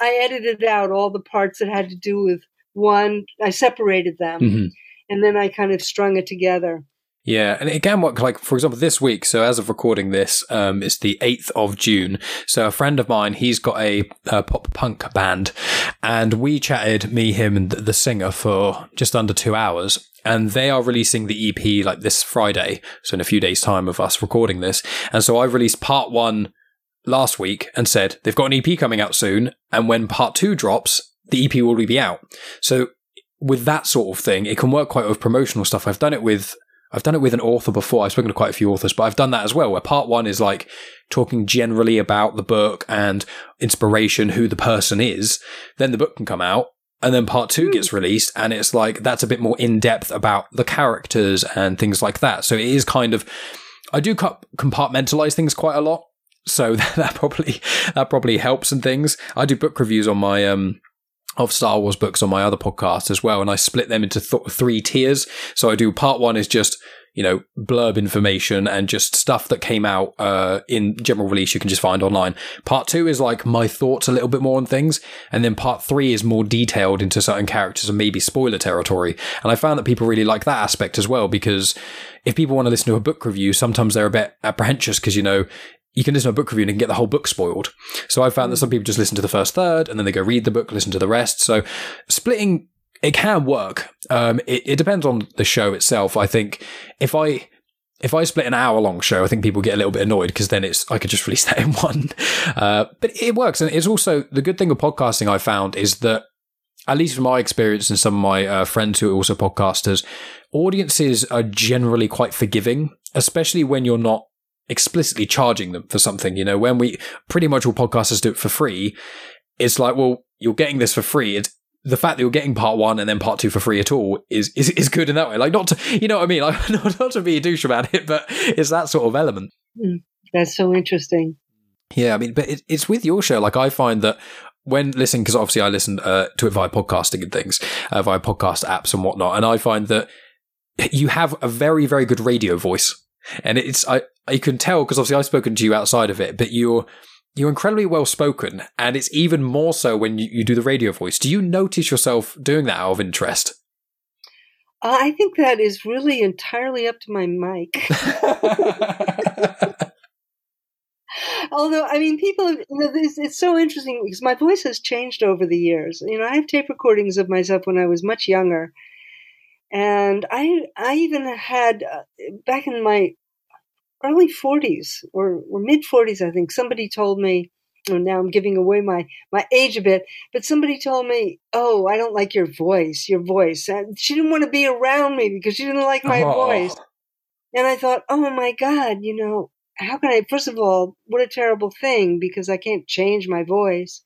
I edited out all the parts that had to do with one. I separated them. Mhm. And then I kind of strung it together. Yeah, and it can work like, for example, this week. So as of recording this, um, it's the eighth of June. So a friend of mine, he's got a, uh pop punk band, and we chatted, me, him, and the singer for just under two hours. And they are releasing the EP like this Friday, so in a few days' time of us recording this. And so I released part one last week and said they've got an EP coming out soon, and when part two drops, the EP will be out. So with that sort of thing, it can work quite with promotional stuff. I've done it with I've done it with an author before. I've spoken to quite a few authors, but I've done that as well, where part one is like talking generally about the book and inspiration, who the person is. Then the book can come out. and then part two gets released and it's like that's a bit more in depth about the characters and things like that so it is kind of i do compartmentalize things quite a lot so that probably that probably helps and things i do book reviews on my um of Star Wars books on my other podcast as well, and I split them into th- three tiers. So I do part one is just you know, blurb information and just stuff that came out uh, in general release you can just find online. Part two is like my thoughts a little bit more on things. And then part three is more detailed into certain characters and maybe spoiler territory. And I found that people really like that aspect as well because if people want to listen to a book review, sometimes they're a bit apprehensive because, you know, you can listen to a book review and get the whole book spoiled. So I found that some people just listen to the first third and then they go read the book, listen to the rest. So splitting it can work. Um, it, it depends on the show itself. I think if I if I split an hour long show, I think people get a little bit annoyed because then it's I could just release that in one. Uh, but it works, and it's also the good thing with podcasting. I found is that at least from my experience and some of my uh, friends who are also podcasters, audiences are generally quite forgiving, especially when you're not explicitly charging them for something. You know, when we pretty much all podcasters do it for free, it's like, well, you're getting this for free. It's the fact that you're getting part one and then part two for free at all is is, is good in that way. Like not to, you know what I mean? Like not, not to be a douche about it, but it's that sort of element. Mm, that's so interesting. Yeah, I mean, but it, it's with your show. Like I find that when listening, because obviously I listen uh, to it via podcasting and things, uh, via podcast apps and whatnot, and I find that you have a very very good radio voice, and it's I I can tell because obviously I've spoken to you outside of it, but you're you're incredibly well spoken, and it's even more so when you, you do the radio voice. Do you notice yourself doing that out of interest? I think that is really entirely up to my mic. Although, I mean, people, you know, it's, it's, so interesting because my voice has changed over the years. You know, I have tape recordings of myself when I was much younger. And I, I even had, uh, back in my early 40s or, or mid 40s, I think. Somebody told me, and now I'm giving away my, my age a bit, but somebody told me, Oh, I don't like your voice, your voice. And she didn't want to be around me because she didn't like my oh. voice. And I thought, Oh my God, you know, how can I, first of all, what a terrible thing because I can't change my voice.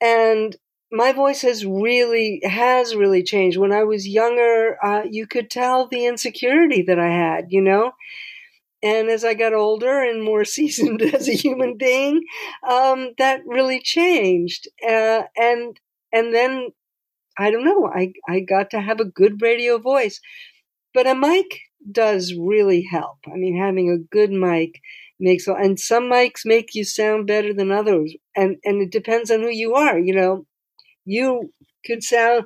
And my voice has really has really changed when i was younger uh, you could tell the insecurity that i had you know and as I got older and more seasoned as a human being, um, that really changed. Uh, and and then I don't know. I I got to have a good radio voice, but a mic does really help. I mean, having a good mic makes and some mics make you sound better than others, and and it depends on who you are. You know, you could sound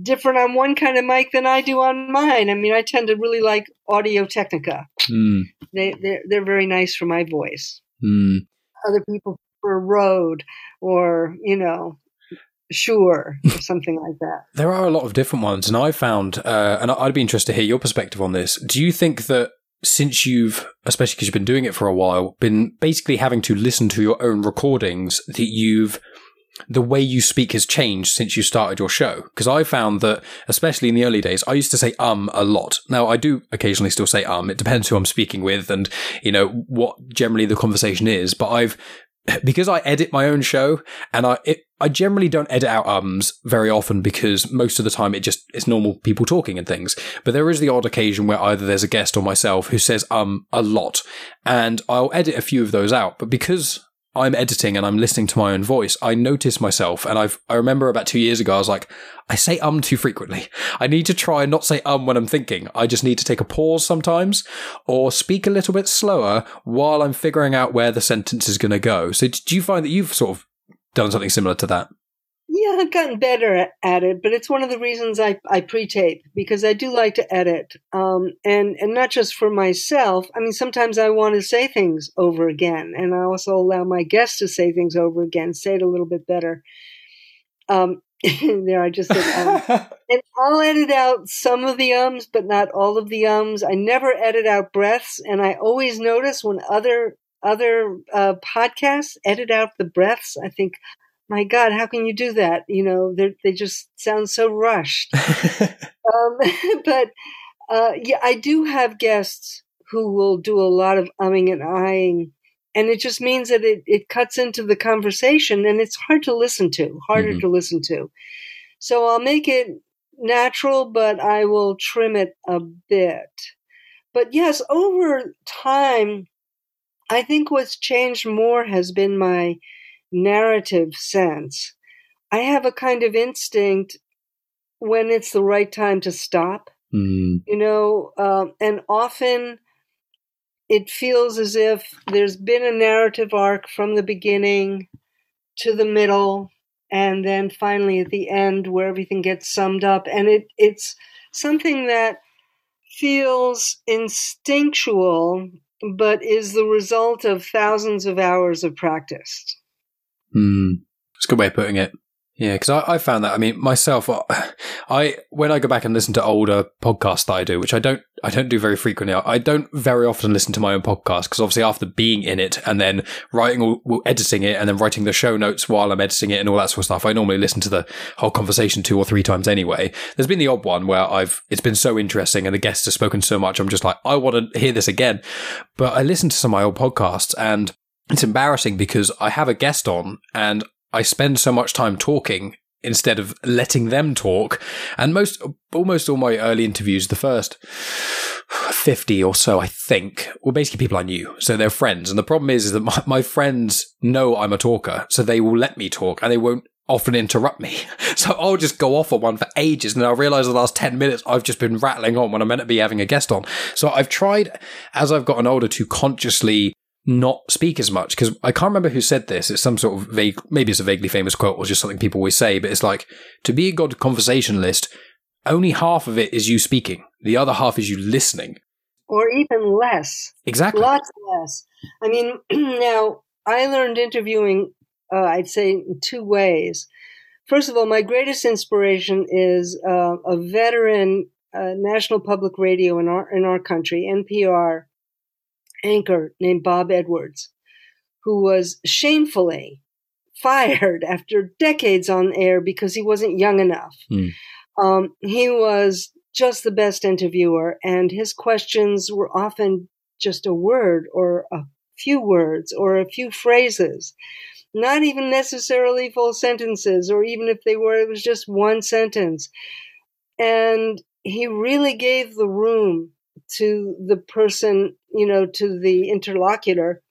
different on one kind of mic than I do on mine. I mean, I tend to really like Audio Technica. Mm. They they're, they're very nice for my voice. Mm. Other people for Rode or you know Shure or something like that. There are a lot of different ones, and I found, uh, and I'd be interested to hear your perspective on this. Do you think that since you've, especially because you've been doing it for a while, been basically having to listen to your own recordings, that you've the way you speak has changed since you started your show. Because I found that, especially in the early days, I used to say um a lot. Now I do occasionally still say um. It depends who I'm speaking with and, you know, what generally the conversation is. But I've, because I edit my own show and I, it, I generally don't edit out ums very often because most of the time it just, it's normal people talking and things. But there is the odd occasion where either there's a guest or myself who says um a lot and I'll edit a few of those out. But because I'm editing and I'm listening to my own voice, I notice myself, and I've I remember about two years ago, I was like, I say um too frequently. I need to try and not say um when I'm thinking. I just need to take a pause sometimes, or speak a little bit slower while I'm figuring out where the sentence is going to go. So, do you find that you've sort of done something similar to that? Yeah, I've gotten better at it, but it's one of the reasons I, I pre-tape because I do like to edit, um, and and not just for myself. I mean, sometimes I want to say things over again, and I also allow my guests to say things over again, say it a little bit better. Um, there, I just said, um, and I'll edit out some of the ums, but not all of the ums. I never edit out breaths, and I always notice when other other uh, podcasts edit out the breaths. I think, my God, how can you do that? You know, they just sound so rushed. um, but uh, yeah, I do have guests who will do a lot of umming and eyeing. And it just means that it, it cuts into the conversation and it's hard to listen to, harder mm-hmm. to listen to. So I'll make it natural, but I will trim it a bit. But yes, over time, I think what's changed more has been my narrative sense. I have a kind of instinct when it's the right time to stop. Mm. You know, um, and often it feels as if there's been a narrative arc from the beginning to the middle and then finally at the end where everything gets summed up and it it's something that feels instinctual but is the result of thousands of hours of practice Mm. It's a good way of putting it. Yeah, because I, I found that. I mean, myself, I when I go back and listen to older podcasts that I do, which I don't, I don't do very frequently. I don't very often listen to my own podcast because obviously after being in it and then writing or editing it and then writing the show notes while I'm editing it and all that sort of stuff, I normally listen to the whole conversation two or three times anyway. There's been the odd one where I've it's been so interesting and the guests have spoken so much, I'm just like, I want to hear this again. But I listen to some of my old podcasts and it's embarrassing because I have a guest on and I spend so much time talking instead of letting them talk. And most, almost all my early interviews, the first 50 or so, I think, were basically people I knew. So they're friends. And the problem is, is that my, my friends know I'm a talker. So they will let me talk and they won't often interrupt me. So I'll just go off on one for ages and I'll realize the last 10 minutes I've just been rattling on when I'm meant to be having a guest on. So I've tried as I've gotten older to consciously not speak as much because I can't remember who said this. It's some sort of vague, maybe it's a vaguely famous quote or just something people always say, but it's like to be a good conversationalist, only half of it is you speaking, the other half is you listening. Or even less. Exactly. Lots less. I mean, now I learned interviewing, uh, I'd say, in two ways. First of all, my greatest inspiration is uh, a veteran uh, national public radio in our in our country, NPR, anchor named Bob Edwards, who was shamefully fired after decades on air because he wasn't young enough. Mm. Um, he was just the best interviewer, and his questions were often just a word or a few words or a few phrases, not even necessarily full sentences, or even if they were, it was just one sentence. And he really gave the room to the person, you know, to the interlocutor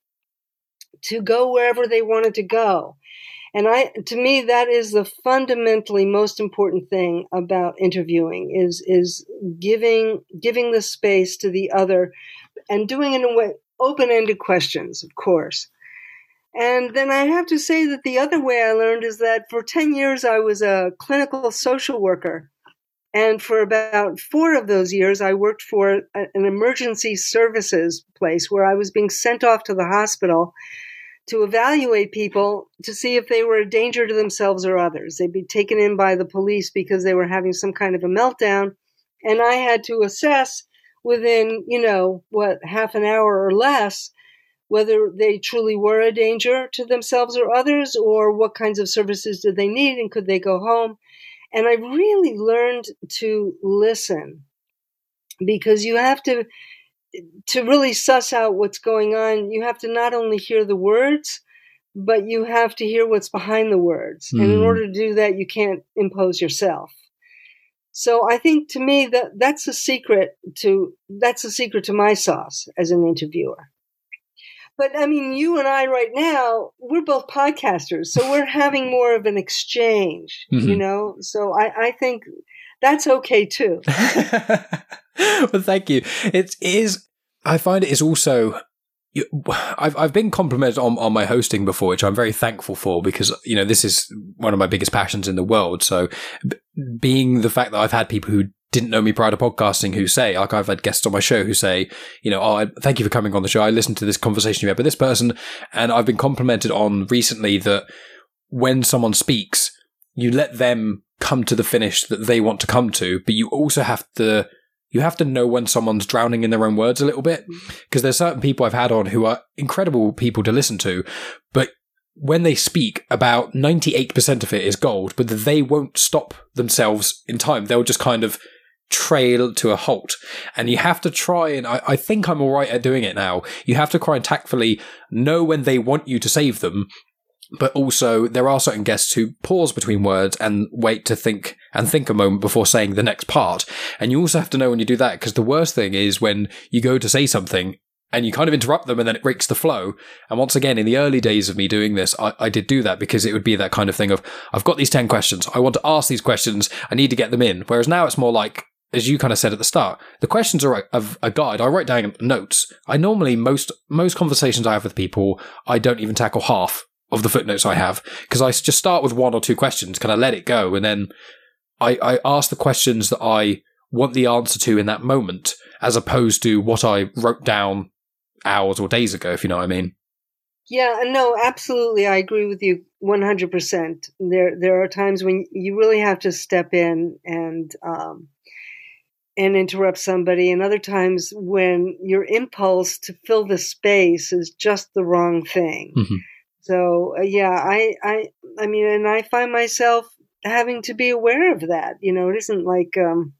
to go wherever they wanted to go. And I, to me, that is the fundamentally most important thing about interviewing is, is giving, giving the space to the other and doing it in a way, open-ended questions, of course. And then I have to say that the other way I learned is that for 10 years I was a clinical social worker. And for about four of those years, I worked for an emergency services place where I was being sent off to the hospital to evaluate people to see if they were a danger to themselves or others. They'd be taken in by the police because they were having some kind of a meltdown. And I had to assess within, you know, what, half an hour or less, whether they truly were a danger to themselves or others, or what kinds of services did they need and could they go home. And I really learned to listen because you have to, to really suss out what's going on, you have to not only hear the words, but you have to hear what's behind the words. Mm. And in order to do that, you can't impose yourself. So I think to me that that's a secret to that's a secret to my sauce as an interviewer. But I mean, you and I right now, we're both podcasters, so we're having more of an exchange, mm-hmm. you know. So I, I think that's okay too. well, thank you. It is. I find it is also. I've I've been complimented on, on my hosting before, which I'm very thankful for because you know this is one of my biggest passions in the world. So, b- being the fact that I've had people who didn't know me prior to podcasting who say, like I've had guests on my show who say, you know, oh, thank you for coming on the show. I listened to this conversation you had with this person, and I've been complimented on recently that when someone speaks, you let them come to the finish that they want to come to, but you also have to you have to know when someone's drowning in their own words a little bit mm. because there's certain people I've had on who are incredible people to listen to, but when they speak, about 98% of it is gold, but they won't stop themselves in time. They'll just kind of trail to a halt. And you have to try and I, I think I'm all right at doing it now. You have to try and tactfully know when they want you to save them but also there are certain guests who pause between words and wait to think and think a moment before saying the next part. And you also have to know when you do that because the worst thing is when you go to say something and you kind of interrupt them and then it breaks the flow. And once again, in the early days of me doing this, I, I, did do that because it would be that kind of thing of, I've got these 10 questions. I want to ask these questions. I need to get them in. Whereas now it's more like, as you kind of said at the start, the questions are a, a guide. I write down notes. I normally, most, most conversations I have with people, I don't even tackle half of the footnotes I have because I just start with one or two questions, kind of let it go. And then I, I ask the questions that I want the answer to in that moment as opposed to what I wrote down hours or days ago, if you know what I mean. Yeah, no, absolutely. I agree with you 100%. There, there are times when you really have to step in and, um, and interrupt somebody, and other times when your impulse to fill the space is just the wrong thing. Mm-hmm. So, uh, yeah, I, I, I mean, and I find myself having to be aware of that. You know, it isn't like, um,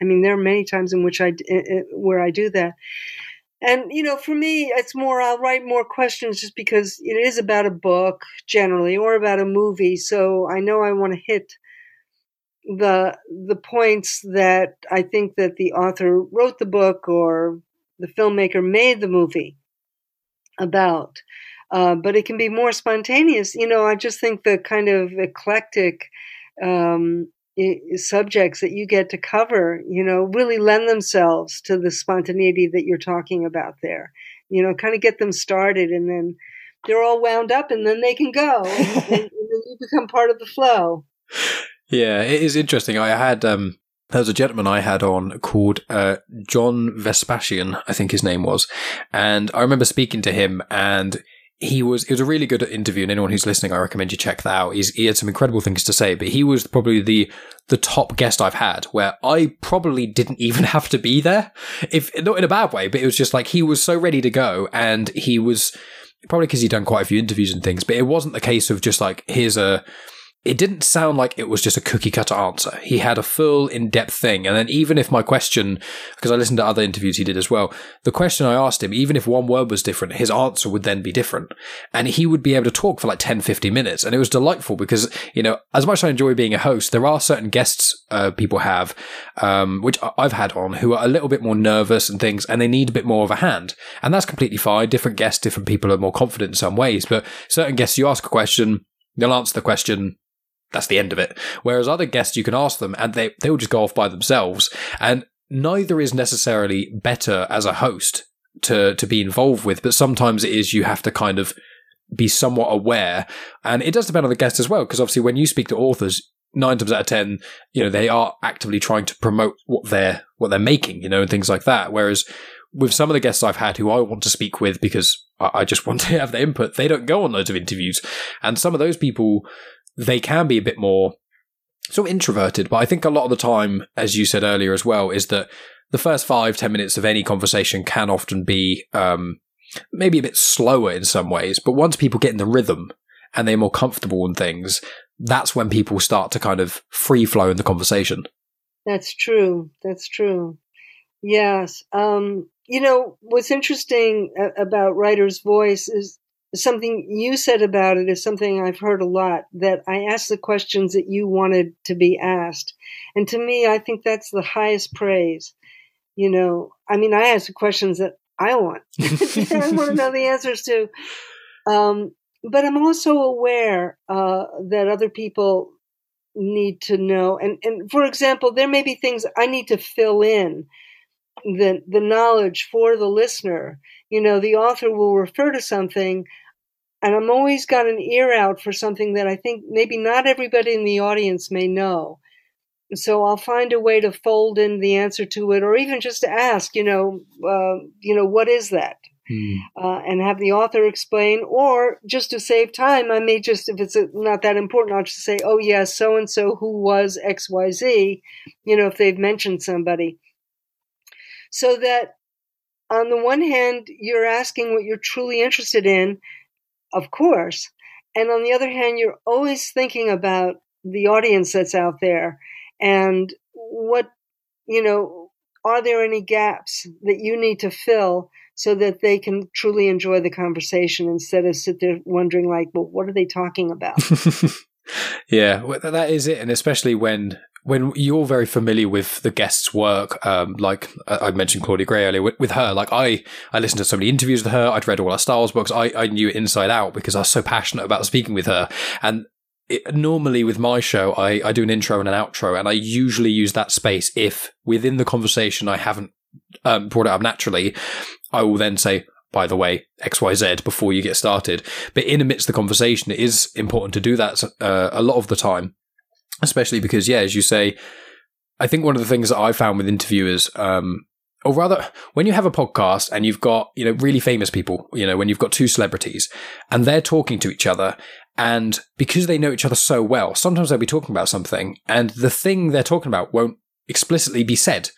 I mean, there are many times in which I, where I do that and, you know, for me, it's more, I'll write more questions just because it is about a book generally or about a movie. So I know I want to hit the, the points that I think that the author wrote the book or the filmmaker made the movie about. Uh, but it can be more spontaneous. You know, I just think the kind of eclectic um, subjects that you get to cover, you know, really lend themselves to the spontaneity that you're talking about there. You know, kind of get them started and then they're all wound up and then they can go and, and, and then you become part of the flow. Yeah, it is interesting. I had um there was a gentleman I had on called uh, John Vespasian, I think his name was, and I remember speaking to him, and he was it was a really good interview, and anyone who's listening, I recommend you check that out. He's, he had some incredible things to say, but he was probably the the top guest I've had, where I probably didn't even have to be there, if not in a bad way, but it was just like he was so ready to go, and he was probably because he'd done quite a few interviews and things, but it wasn't the case of just like here's a it didn't sound like it was just a cookie cutter answer. He had a full in depth thing. And then even if my question, because I listened to other interviews he did as well, the question I asked him, even if one word was different, his answer would then be different. And he would be able to talk for like 10, 15 minutes. And it was delightful because, you know, as much as I enjoy being a host, there are certain guests uh, people have, um, which I've had on who are a little bit more nervous and things, and they need a bit more of a hand. And that's completely fine. Different guests, different people are more confident in some ways, but certain guests, you ask a question, they'll answer the question that's the end of it. Whereas other guests, you can ask them and they, they will just go off by themselves. And neither is necessarily better as a host to, to be involved with, but sometimes it is you have to kind of be somewhat aware. And it does depend on the guest as well, because obviously when you speak to authors, nine times out of ten, you know, they are actively trying to promote what they're, what they're making, you know, and things like that. Whereas with some of the guests I've had who I want to speak with because I just want to have their input, they don't go on loads of interviews. And some of those people, they can be a bit more sort of introverted. But I think a lot of the time, as you said earlier as well, is that the first five, ten minutes of any conversation can often be um, maybe a bit slower in some ways. But once people get in the rhythm and they're more comfortable in things, that's when people start to kind of free flow in the conversation. That's true. That's true. Yes. Um, you know, what's interesting about writer's voice is something you said about it is something I've heard a lot that I ask the questions that you wanted to be asked. And to me, I think that's the highest praise. You know, I mean, I ask the questions that I want. I want to know the answers to. Um, but I'm also aware uh, that other people need to know. And, and for example, there may be things I need to fill in the, the knowledge for the listener. You know, the author will refer to something and I'm always got an ear out for something that I think maybe not everybody in the audience may know. So I'll find a way to fold in the answer to it, or even just to ask, you know, uh, you know, what is that? Hmm. Uh, and have the author explain, or just to save time, I may just, if it's not that important, I'll just say, oh, yes, so and so who was XYZ, you know, if they've mentioned somebody. So that on the one hand, you're asking what you're truly interested in, of course. And on the other hand, you're always thinking about the audience that's out there and what, you know, are there any gaps that you need to fill so that they can truly enjoy the conversation instead of sit there wondering like, well, what are they talking about? yeah, that is it. And especially when when you're very familiar with the guest's work, um, like I mentioned Claudia Gray earlier, with, with, her, like I, I listened to so many interviews with her. I'd read all her Star Wars books. I, I knew it inside out because I was so passionate about speaking with her. And it, normally with my show, I, I do an intro and an outro, and I usually use that space if within the conversation I haven't um, brought it up naturally. I will then say, by the way, XYZ before you get started. But in amidst the conversation, it is important to do that uh, a lot of the time especially because, yeah, as you say, I think one of the things that I found with interviewers, um, or rather, when you have a podcast and you've got, you know, really famous people, you know, when you've got two celebrities and they're talking to each other and because they know each other so well, sometimes they'll be talking about something and the thing they're talking about won't explicitly be said.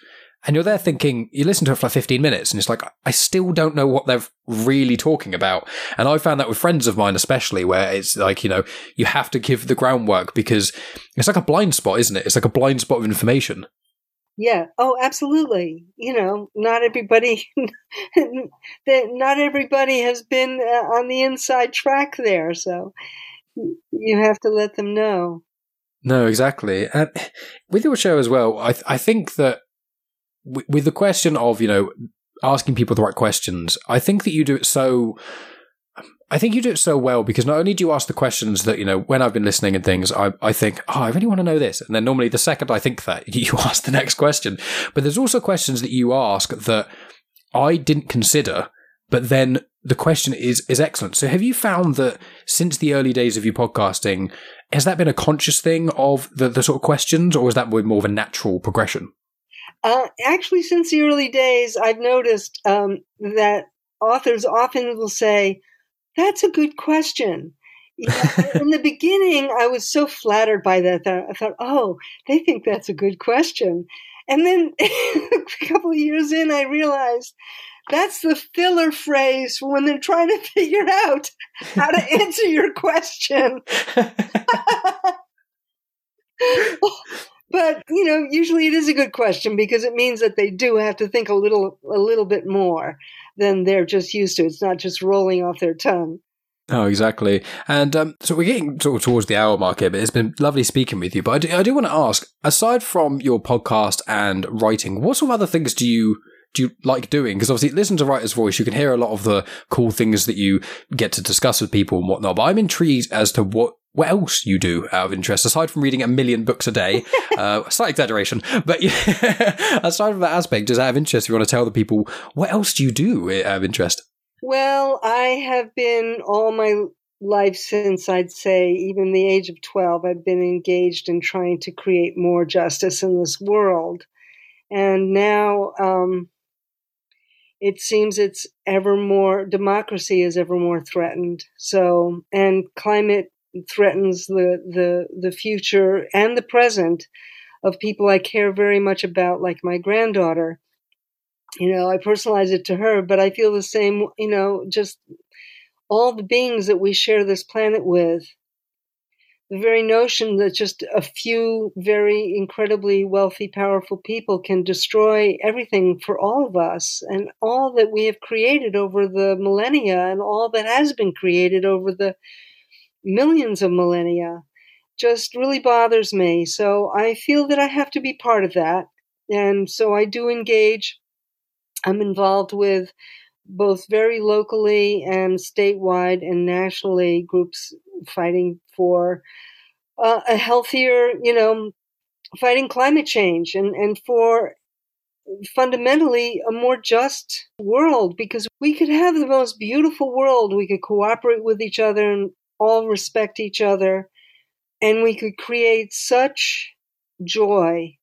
And you're there thinking, you listen to it for like 15 minutes and it's like, I still don't know what they're really talking about. And I found that with friends of mine, especially where it's like, you know, you have to give the groundwork because it's like a blind spot, isn't it? It's like a blind spot of information. Yeah. Oh, absolutely. You know, not everybody, not everybody has been uh, on the inside track there. So you have to let them know. No, exactly. And with your show as well, I, th- I think that with the question of you know asking people the right questions, I think that you do it so. I think you do it so well because not only do you ask the questions that, you know, when I've been listening and things, I, I think, oh, I really want to know this. And then normally the second I think that, you ask the next question. But there's also questions that you ask that I didn't consider, but then the question is, is excellent. So have you found that since the early days of your podcasting, has that been a conscious thing of the, the sort of questions or is that more of a natural progression? Uh, actually, since the early days, I've noticed um, that authors often will say, "That's a good question." in the beginning, I was so flattered by that that I thought, "Oh, they think that's a good question," and then a couple of years in, I realized that's the filler phrase when they're trying to figure out how to answer your question. But you know, usually it is a good question because it means that they do have to think a little a little bit more than they're just used to. It's not just rolling off their tongue. Oh, exactly. And um, so we're getting sort of towards the hour mark here, but it's been lovely speaking with you. But I do, I do want to ask, aside from your podcast and writing, what sort of other things do you do you like doing? Because obviously, listen to Writer's Voice, you can hear a lot of the cool things that you get to discuss with people and whatnot. But I'm intrigued as to what what else you do out of interest aside from reading a million books a day uh, slight exaggeration but yeah, aside from that aspect just out of interest if you want to tell the people what else do you do out of interest well i have been all my life since i'd say even the age of 12 i've been engaged in trying to create more justice in this world and now um, it seems it's ever more democracy is ever more threatened so and climate threatens the, the, the future and the present of people I care very much about, like my granddaughter. You know, I personalize it to her, but I feel the same, you know, just all the beings that we share this planet with. The very notion that just a few very incredibly wealthy, powerful people can destroy everything for all of us and all that we have created over the millennia and all that has been created over the millions of millennia just really bothers me. So I feel that I have to be part of that. And so I do engage. I'm involved with both very locally and statewide and nationally groups fighting for uh, a healthier, you know, fighting climate change and, and for fundamentally a more just world because we could have the most beautiful world. We could cooperate with each other and all respect each other, and we could create such joy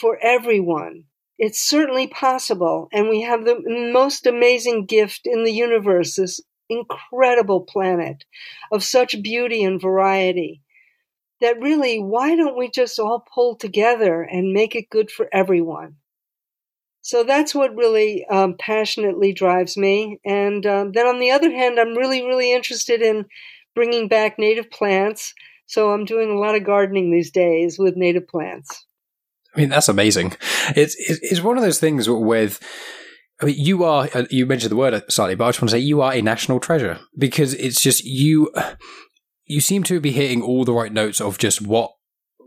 for everyone. It's certainly possible, and we have the most amazing gift in the universe this incredible planet of such beauty and variety that really, why don't we just all pull together and make it good for everyone? So that's what really um, passionately drives me. And um, then on the other hand, I'm really, really interested in bringing back native plants. So I'm doing a lot of gardening these days with native plants. I mean, that's amazing. It's it's one of those things with. I mean, you are. Uh, you mentioned the word slightly, but I just want to say you are a national treasure because it's just you. You seem to be hitting all the right notes of just what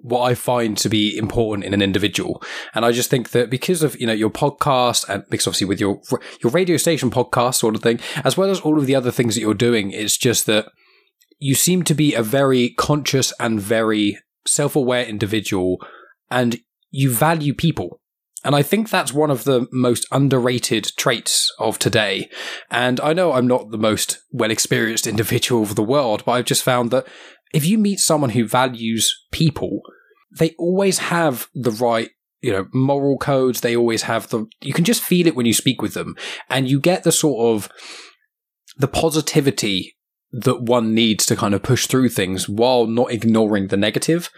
what I find to be important in an individual. And I just think that because of, you know, your podcast and because obviously with your, your radio station podcast sort of thing, as well as all of the other things that you're doing, it's just that you seem to be a very conscious and very self-aware individual and you value people. And I think that's one of the most underrated traits of today. And I know I'm not the most well experienced individual of the world, but I've just found that if you meet someone who values people, they always have the right you know moral codes they always have the you can just feel it when you speak with them and you get the sort of the positivity that one needs to kind of push through things while not ignoring the negative.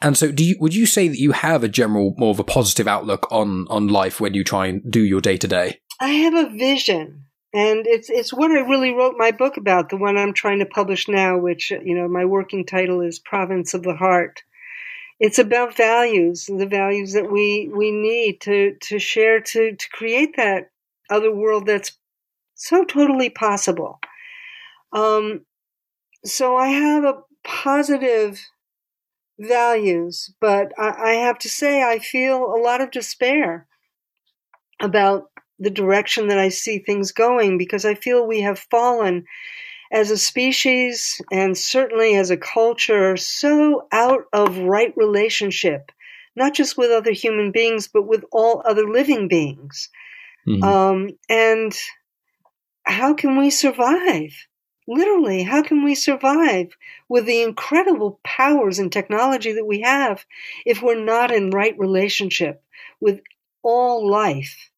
And so do you would you say that you have a general more of a positive outlook on on life when you try and do your day to day? I have a vision. And it's it's what I really wrote my book about, the one I'm trying to publish now, which you know my working title is Province of the Heart. It's about values, the values that we we need to to share to to create that other world that's so totally possible. Um, so I have a positive values, but I, I have to say I feel a lot of despair about the direction that I see things going because I feel we have fallen as a species and certainly as a culture so out of right relationship, not just with other human beings, but with all other living beings. Mm-hmm. Um, and how can we survive? Literally, how can we survive with the incredible powers and technology that we have if we're not in right relationship with all life?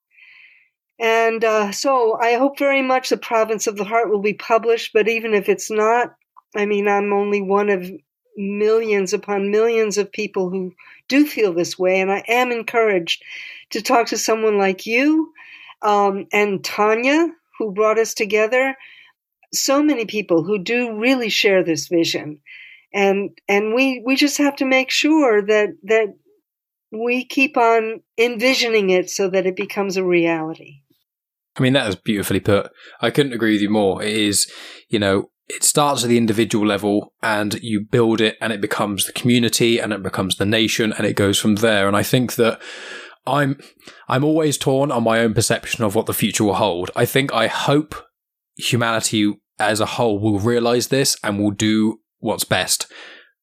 And uh, so I hope very much the Province of the Heart will be published, but even if it's not, I mean, I'm only one of millions upon millions of people who do feel this way, and I am encouraged to talk to someone like you um, and Tanya, who brought us together. So many people who do really share this vision, and and we we just have to make sure that that we keep on envisioning it so that it becomes a reality. I mean, that is beautifully put. I couldn't agree with you more. It is, you know, it starts at the individual level and you build it and it becomes the community and it becomes the nation and it goes from there. And I think that I'm, I'm always torn on my own perception of what the future will hold. I think I hope humanity as a whole will realize this and will do what's best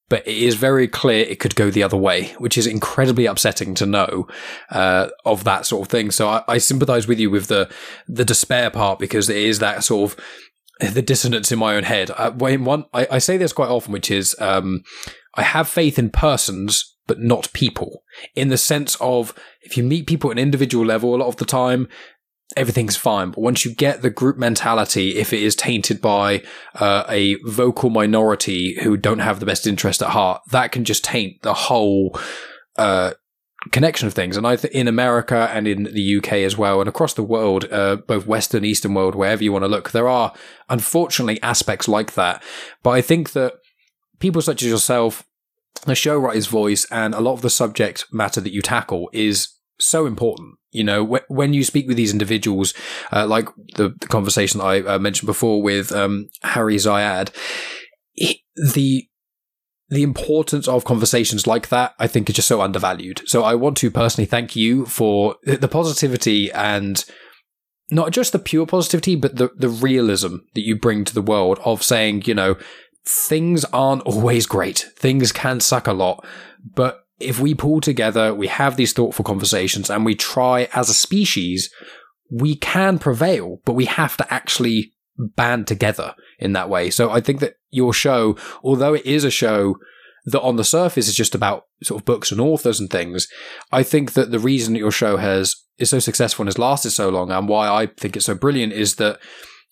but it is very clear it could go the other way, which is incredibly upsetting to know uh, of that sort of thing. So I, I sympathise with you with the the despair part because it is that sort of the dissonance in my own head. I, uh, one, I, I, say this quite often, which is um, I have faith in persons, but not people. In the sense of if you meet people at an individual level, a lot of the time everything's fine. But once you get the group mentality, if it is tainted by uh, a vocal minority who don't have the best interest at heart, that can just taint the whole uh, connection of things. And I th- in America and in the UK as well, and across the world, uh, both Western, Eastern world, wherever you want to look, there are unfortunately aspects like that. But I think that people such as yourself, the show writer's voice, and a lot of the subject matter that you tackle is so important. You know, wh- when you speak with these individuals, uh, like the, the, conversation I uh, mentioned before with um, Harry Zayed, it, the the importance of conversations like that, I think, is just so undervalued. So I want to personally thank you for the positivity and not just the pure positivity, but the, the realism that you bring to the world of saying, you know, things aren't always great. Things can suck a lot, but if we pull together, we have these thoughtful conversations and we try as a species, we can prevail, but we have to actually band together in that way. So I think that your show, although it is a show that on the surface is just about sort of books and authors and things, I think that the reason that your show has is so successful and has lasted so long and why I think it's so brilliant is that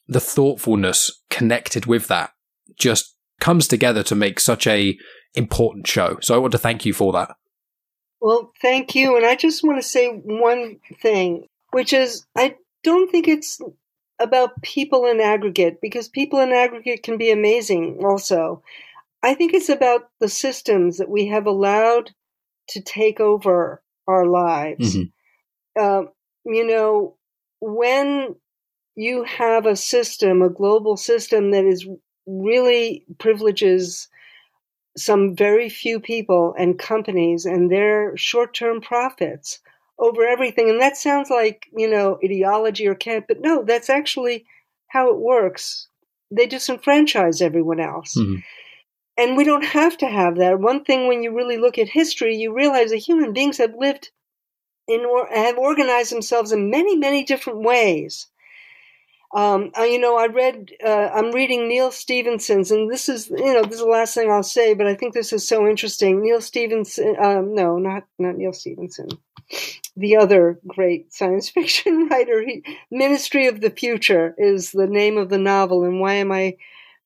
the thoughtfulness connected with that just comes together to make such a important show. So I want to thank you for that. Well, thank you. And I just want to say one thing, which is I don't think it's about people in aggregate because people in aggregate can be amazing also. I think it's about the systems that we have allowed to take over our lives. Mm-hmm. Uh, you know, when you have a system, a global system that is really privileges some very few people and companies and their short-term profits over everything. And that sounds like, you know, ideology or camp, but no, that's actually how it works. They disenfranchise everyone else. Mm-hmm. And we don't have to have that. One thing when you really look at history, you realize that human beings have lived in or have organized themselves in many, many different ways. Um, I, you know, I read, uh, I'm reading Neal Stephenson's, and this is, you know, this is the last thing I'll say, but I think this is so interesting. Neal Stephenson, um, no, not, not Neal Stephenson, the other great science fiction writer, he, Ministry of the Future is the name of the novel, and why am I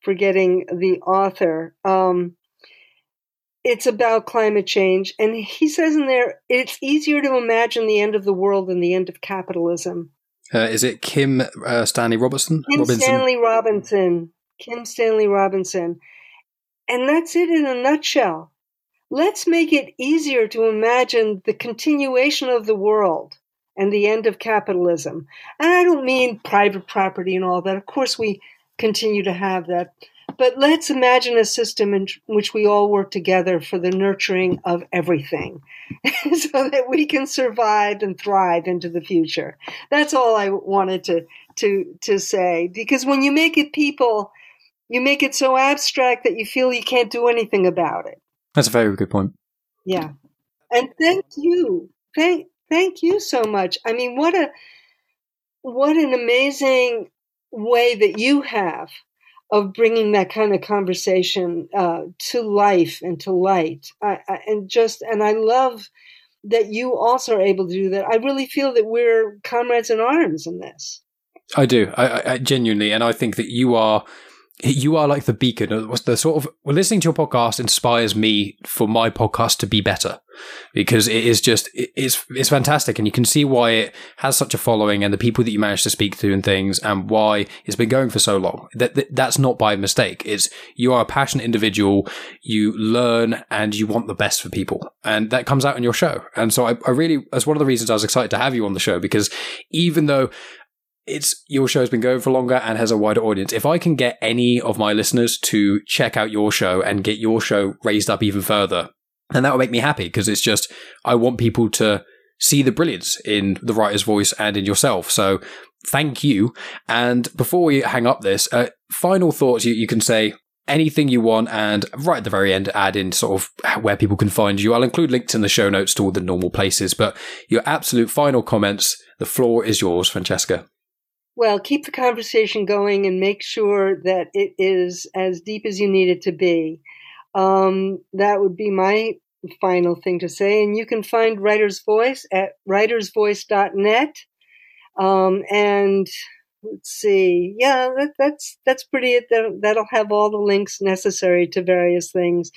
forgetting the author? Um, it's about climate change, and he says in there, it's easier to imagine the end of the world than the end of capitalism. Uh, is it Kim uh, Stanley Robertson? Kim Robinson? Stanley Robinson. Kim Stanley Robinson. And that's it in a nutshell. Let's make it easier to imagine the continuation of the world and the end of capitalism. And I don't mean private property and all that. Of course, we continue to have that. But let's imagine a system in which we all work together for the nurturing of everything so that we can survive and thrive into the future. That's all I wanted to, to, to say. Because when you make it people, you make it so abstract that you feel you can't do anything about it. That's a very good point. Yeah. And thank you. Thank, thank you so much. I mean, what a, what an amazing way that you have of bringing that kind of conversation uh, to life and to light. I, I, and just, and I love that you also are able to do that. I really feel that we're comrades in arms in this. I do. I, I genuinely, and I think that you are you are like the beacon. The sort of well, listening to your podcast inspires me for my podcast to be better because it is just it's it's fantastic, and you can see why it has such a following and the people that you manage to speak to and things, and why it's been going for so long. That, that that's not by mistake. It's you are a passionate individual. You learn and you want the best for people, and that comes out in your show. And so I, I really that's one of the reasons I was excited to have you on the show because even though it's your show's been going for longer and has a wider audience. If I can get any of my listeners to check out your show and get your show raised up even further, then that will make me happy because it's just I want people to see the brilliance in the writer's voice and in yourself. So thank you. And before we hang up this, uh, final thoughts you, you can say anything you want and right at the very end add in sort of where people can find you. I'll include links in the show notes to all the normal places, but your absolute final comments, the floor is yours, Francesca. Well, keep the conversation going and make sure that it is as deep as you need it to be. Um, that would be my final thing to say. And you can find Writer's Voice at writersvoice.net. Um, and let's see, yeah, that, that's that's pretty it. That, that'll have all the links necessary to various things.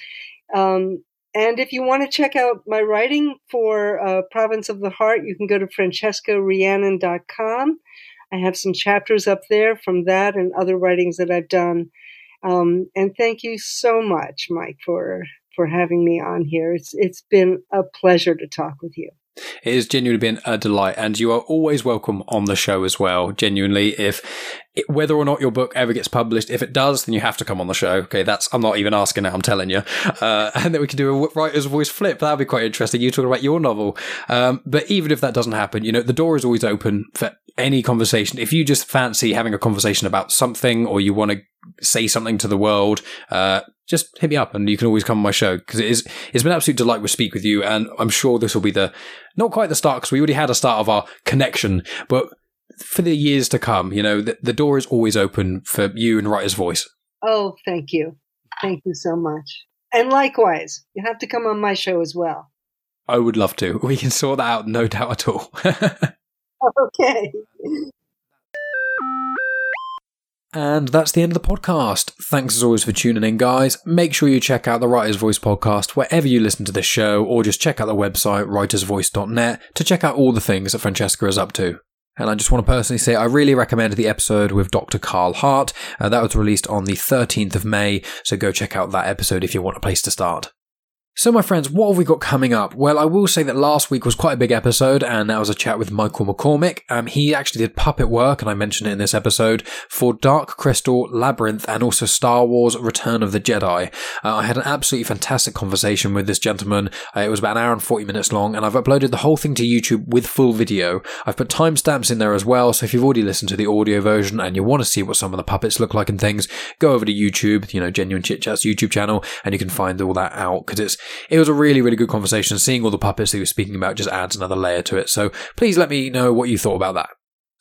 Um, and if you want to check out my writing for uh, Province of the Heart, you can go to francescarheannon.com. I have some chapters up there from that and other writings that I've done. Um, and thank you so much, Mike, for for having me on here. It's it's been a pleasure to talk with you. It has genuinely been a delight, and you are always welcome on the show as well. Genuinely, if whether or not your book ever gets published, if it does, then you have to come on the show. Okay, that's I'm not even asking now. I'm telling you, uh, and then we can do a writer's voice flip. That'd be quite interesting. You talking about your novel, um, but even if that doesn't happen, you know the door is always open for any conversation. If you just fancy having a conversation about something, or you want to say something to the world, uh, just hit me up and you can always come on my show because it is it's been an absolute delight to speak with you and I'm sure this will be the not quite the start because we already had a start of our connection but for the years to come you know the, the door is always open for you and writer's voice. Oh thank you. Thank you so much. And likewise you have to come on my show as well. I would love to. We can sort that out no doubt at all. Okay and that's the end of the podcast. Thanks as always for tuning in, guys. Make sure you check out the Writer's Voice podcast wherever you listen to this show, or just check out the website, writersvoice.net, to check out all the things that Francesca is up to. And I just want to personally say I really recommend the episode with Dr. Carl Hart. Uh, that was released on the 13th of May, so go check out that episode if you want a place to start. So, my friends, what have we got coming up? Well, I will say that last week was quite a big episode, and that was a chat with Michael McCormick. Um, he actually did puppet work, and I mentioned it in this episode, for Dark Crystal, Labyrinth, and also Star Wars Return of the Jedi. Uh, I had an absolutely fantastic conversation with this gentleman. Uh, it was about an hour and 40 minutes long, and I've uploaded the whole thing to YouTube with full video. I've put timestamps in there as well, so if you've already listened to the audio version and you want to see what some of the puppets look like and things, go over to YouTube, you know, Genuine Chit Chat's YouTube channel, and you can find all that out, because it's it was a really, really good conversation. Seeing all the puppets that he was speaking about just adds another layer to it. So please let me know what you thought about that.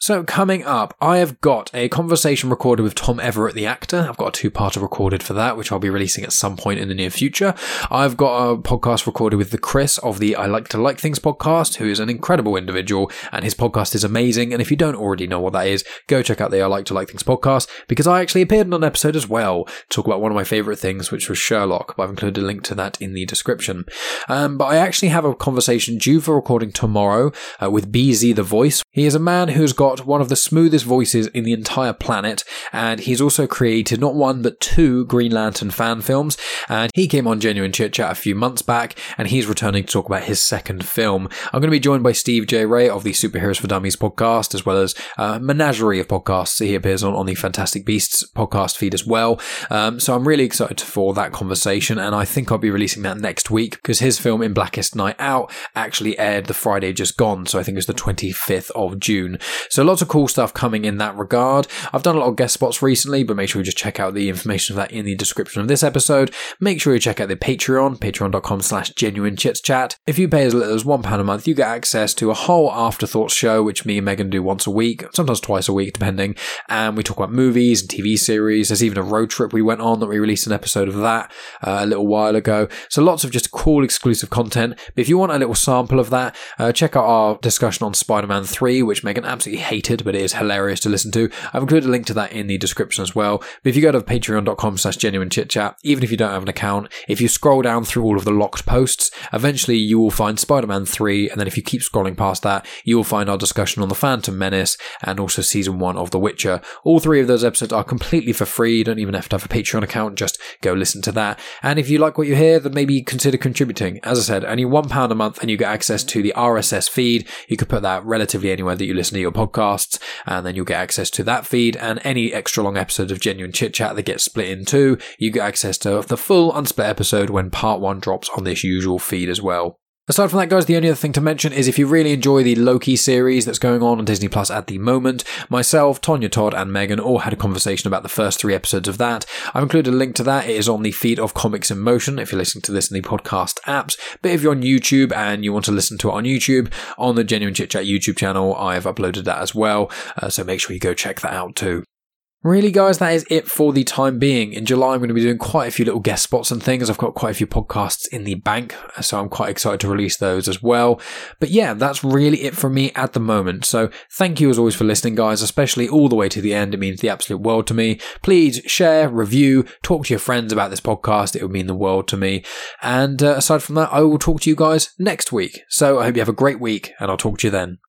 So, coming up, I have got a conversation recorded with Tom Everett, the actor. I've got a two parter recorded for that, which I'll be releasing at some point in the near future. I've got a podcast recorded with the Chris of the I Like to Like Things podcast, who is an incredible individual, and his podcast is amazing. And if you don't already know what that is, go check out the I Like to Like Things podcast, because I actually appeared in an episode as well, talk about one of my favourite things, which was Sherlock, but I've included a link to that in the description. Um, but I actually have a conversation due for recording tomorrow uh, with BZ the Voice. He is a man who's got got one of the smoothest voices in the entire planet, and he's also created not one but two Green Lantern fan films. And he came on Genuine Chit Chat a few months back, and he's returning to talk about his second film. I'm going to be joined by Steve J. Ray of the Superheroes for Dummies podcast, as well as a menagerie of podcasts. He appears on, on the Fantastic Beasts podcast feed as well. Um, so I'm really excited for that conversation, and I think I'll be releasing that next week because his film In Blackest Night Out actually aired the Friday just gone, so I think it's the 25th of June. So so lots of cool stuff coming in that regard. I've done a lot of guest spots recently, but make sure you just check out the information of that in the description of this episode. Make sure you check out the Patreon, patreon.com slash genuine chits chat. If you pay as little as £1 a month, you get access to a whole afterthoughts show, which me and Megan do once a week, sometimes twice a week, depending. And we talk about movies and TV series. There's even a road trip we went on that we released an episode of that uh, a little while ago. So lots of just cool exclusive content. But if you want a little sample of that, uh, check out our discussion on Spider-Man 3, which Megan absolutely hated, but it is hilarious to listen to. I've included a link to that in the description as well. But if you go to patreon.com slash genuine chit chat, even if you don't have an account, if you scroll down through all of the locked posts, eventually you will find Spider-Man 3. And then if you keep scrolling past that, you will find our discussion on the Phantom Menace and also season one of The Witcher. All three of those episodes are completely for free. You don't even have to have a Patreon account. Just go listen to that. And if you like what you hear, then maybe consider contributing. As I said, only one pound a month and you get access to the RSS feed. You could put that relatively anywhere that you listen to your podcasts and then you'll get access to that feed and any extra long episode of Genuine Chit Chat that gets split in two. You get access to the full unsplit episode when part one drops on this usual feed as well. Aside from that, guys, the only other thing to mention is if you really enjoy the Loki series that's going on on Disney Plus at the moment, myself, Tonya Todd, and Megan all had a conversation about the first three episodes of that. I've included a link to that. It is on the feed of Comics in Motion if you're listening to this in the podcast apps. But if you're on YouTube and you want to listen to it on YouTube, on the Genuine Chit Chat YouTube channel, I've uploaded that as well. Uh, so make sure you go check that out too. Really, guys, that is it for the time being. In July, I'm going to be doing quite a few little guest spots and things. I've got quite a few podcasts in the bank, so I'm quite excited to release those as well. But yeah, that's really it from me at the moment. So thank you as always for listening, guys, especially all the way to the end. It means the absolute world to me. Please share, review, talk to your friends about this podcast. It would mean the world to me. And uh, aside from that, I will talk to you guys next week. So I hope you have a great week, and I'll talk to you then.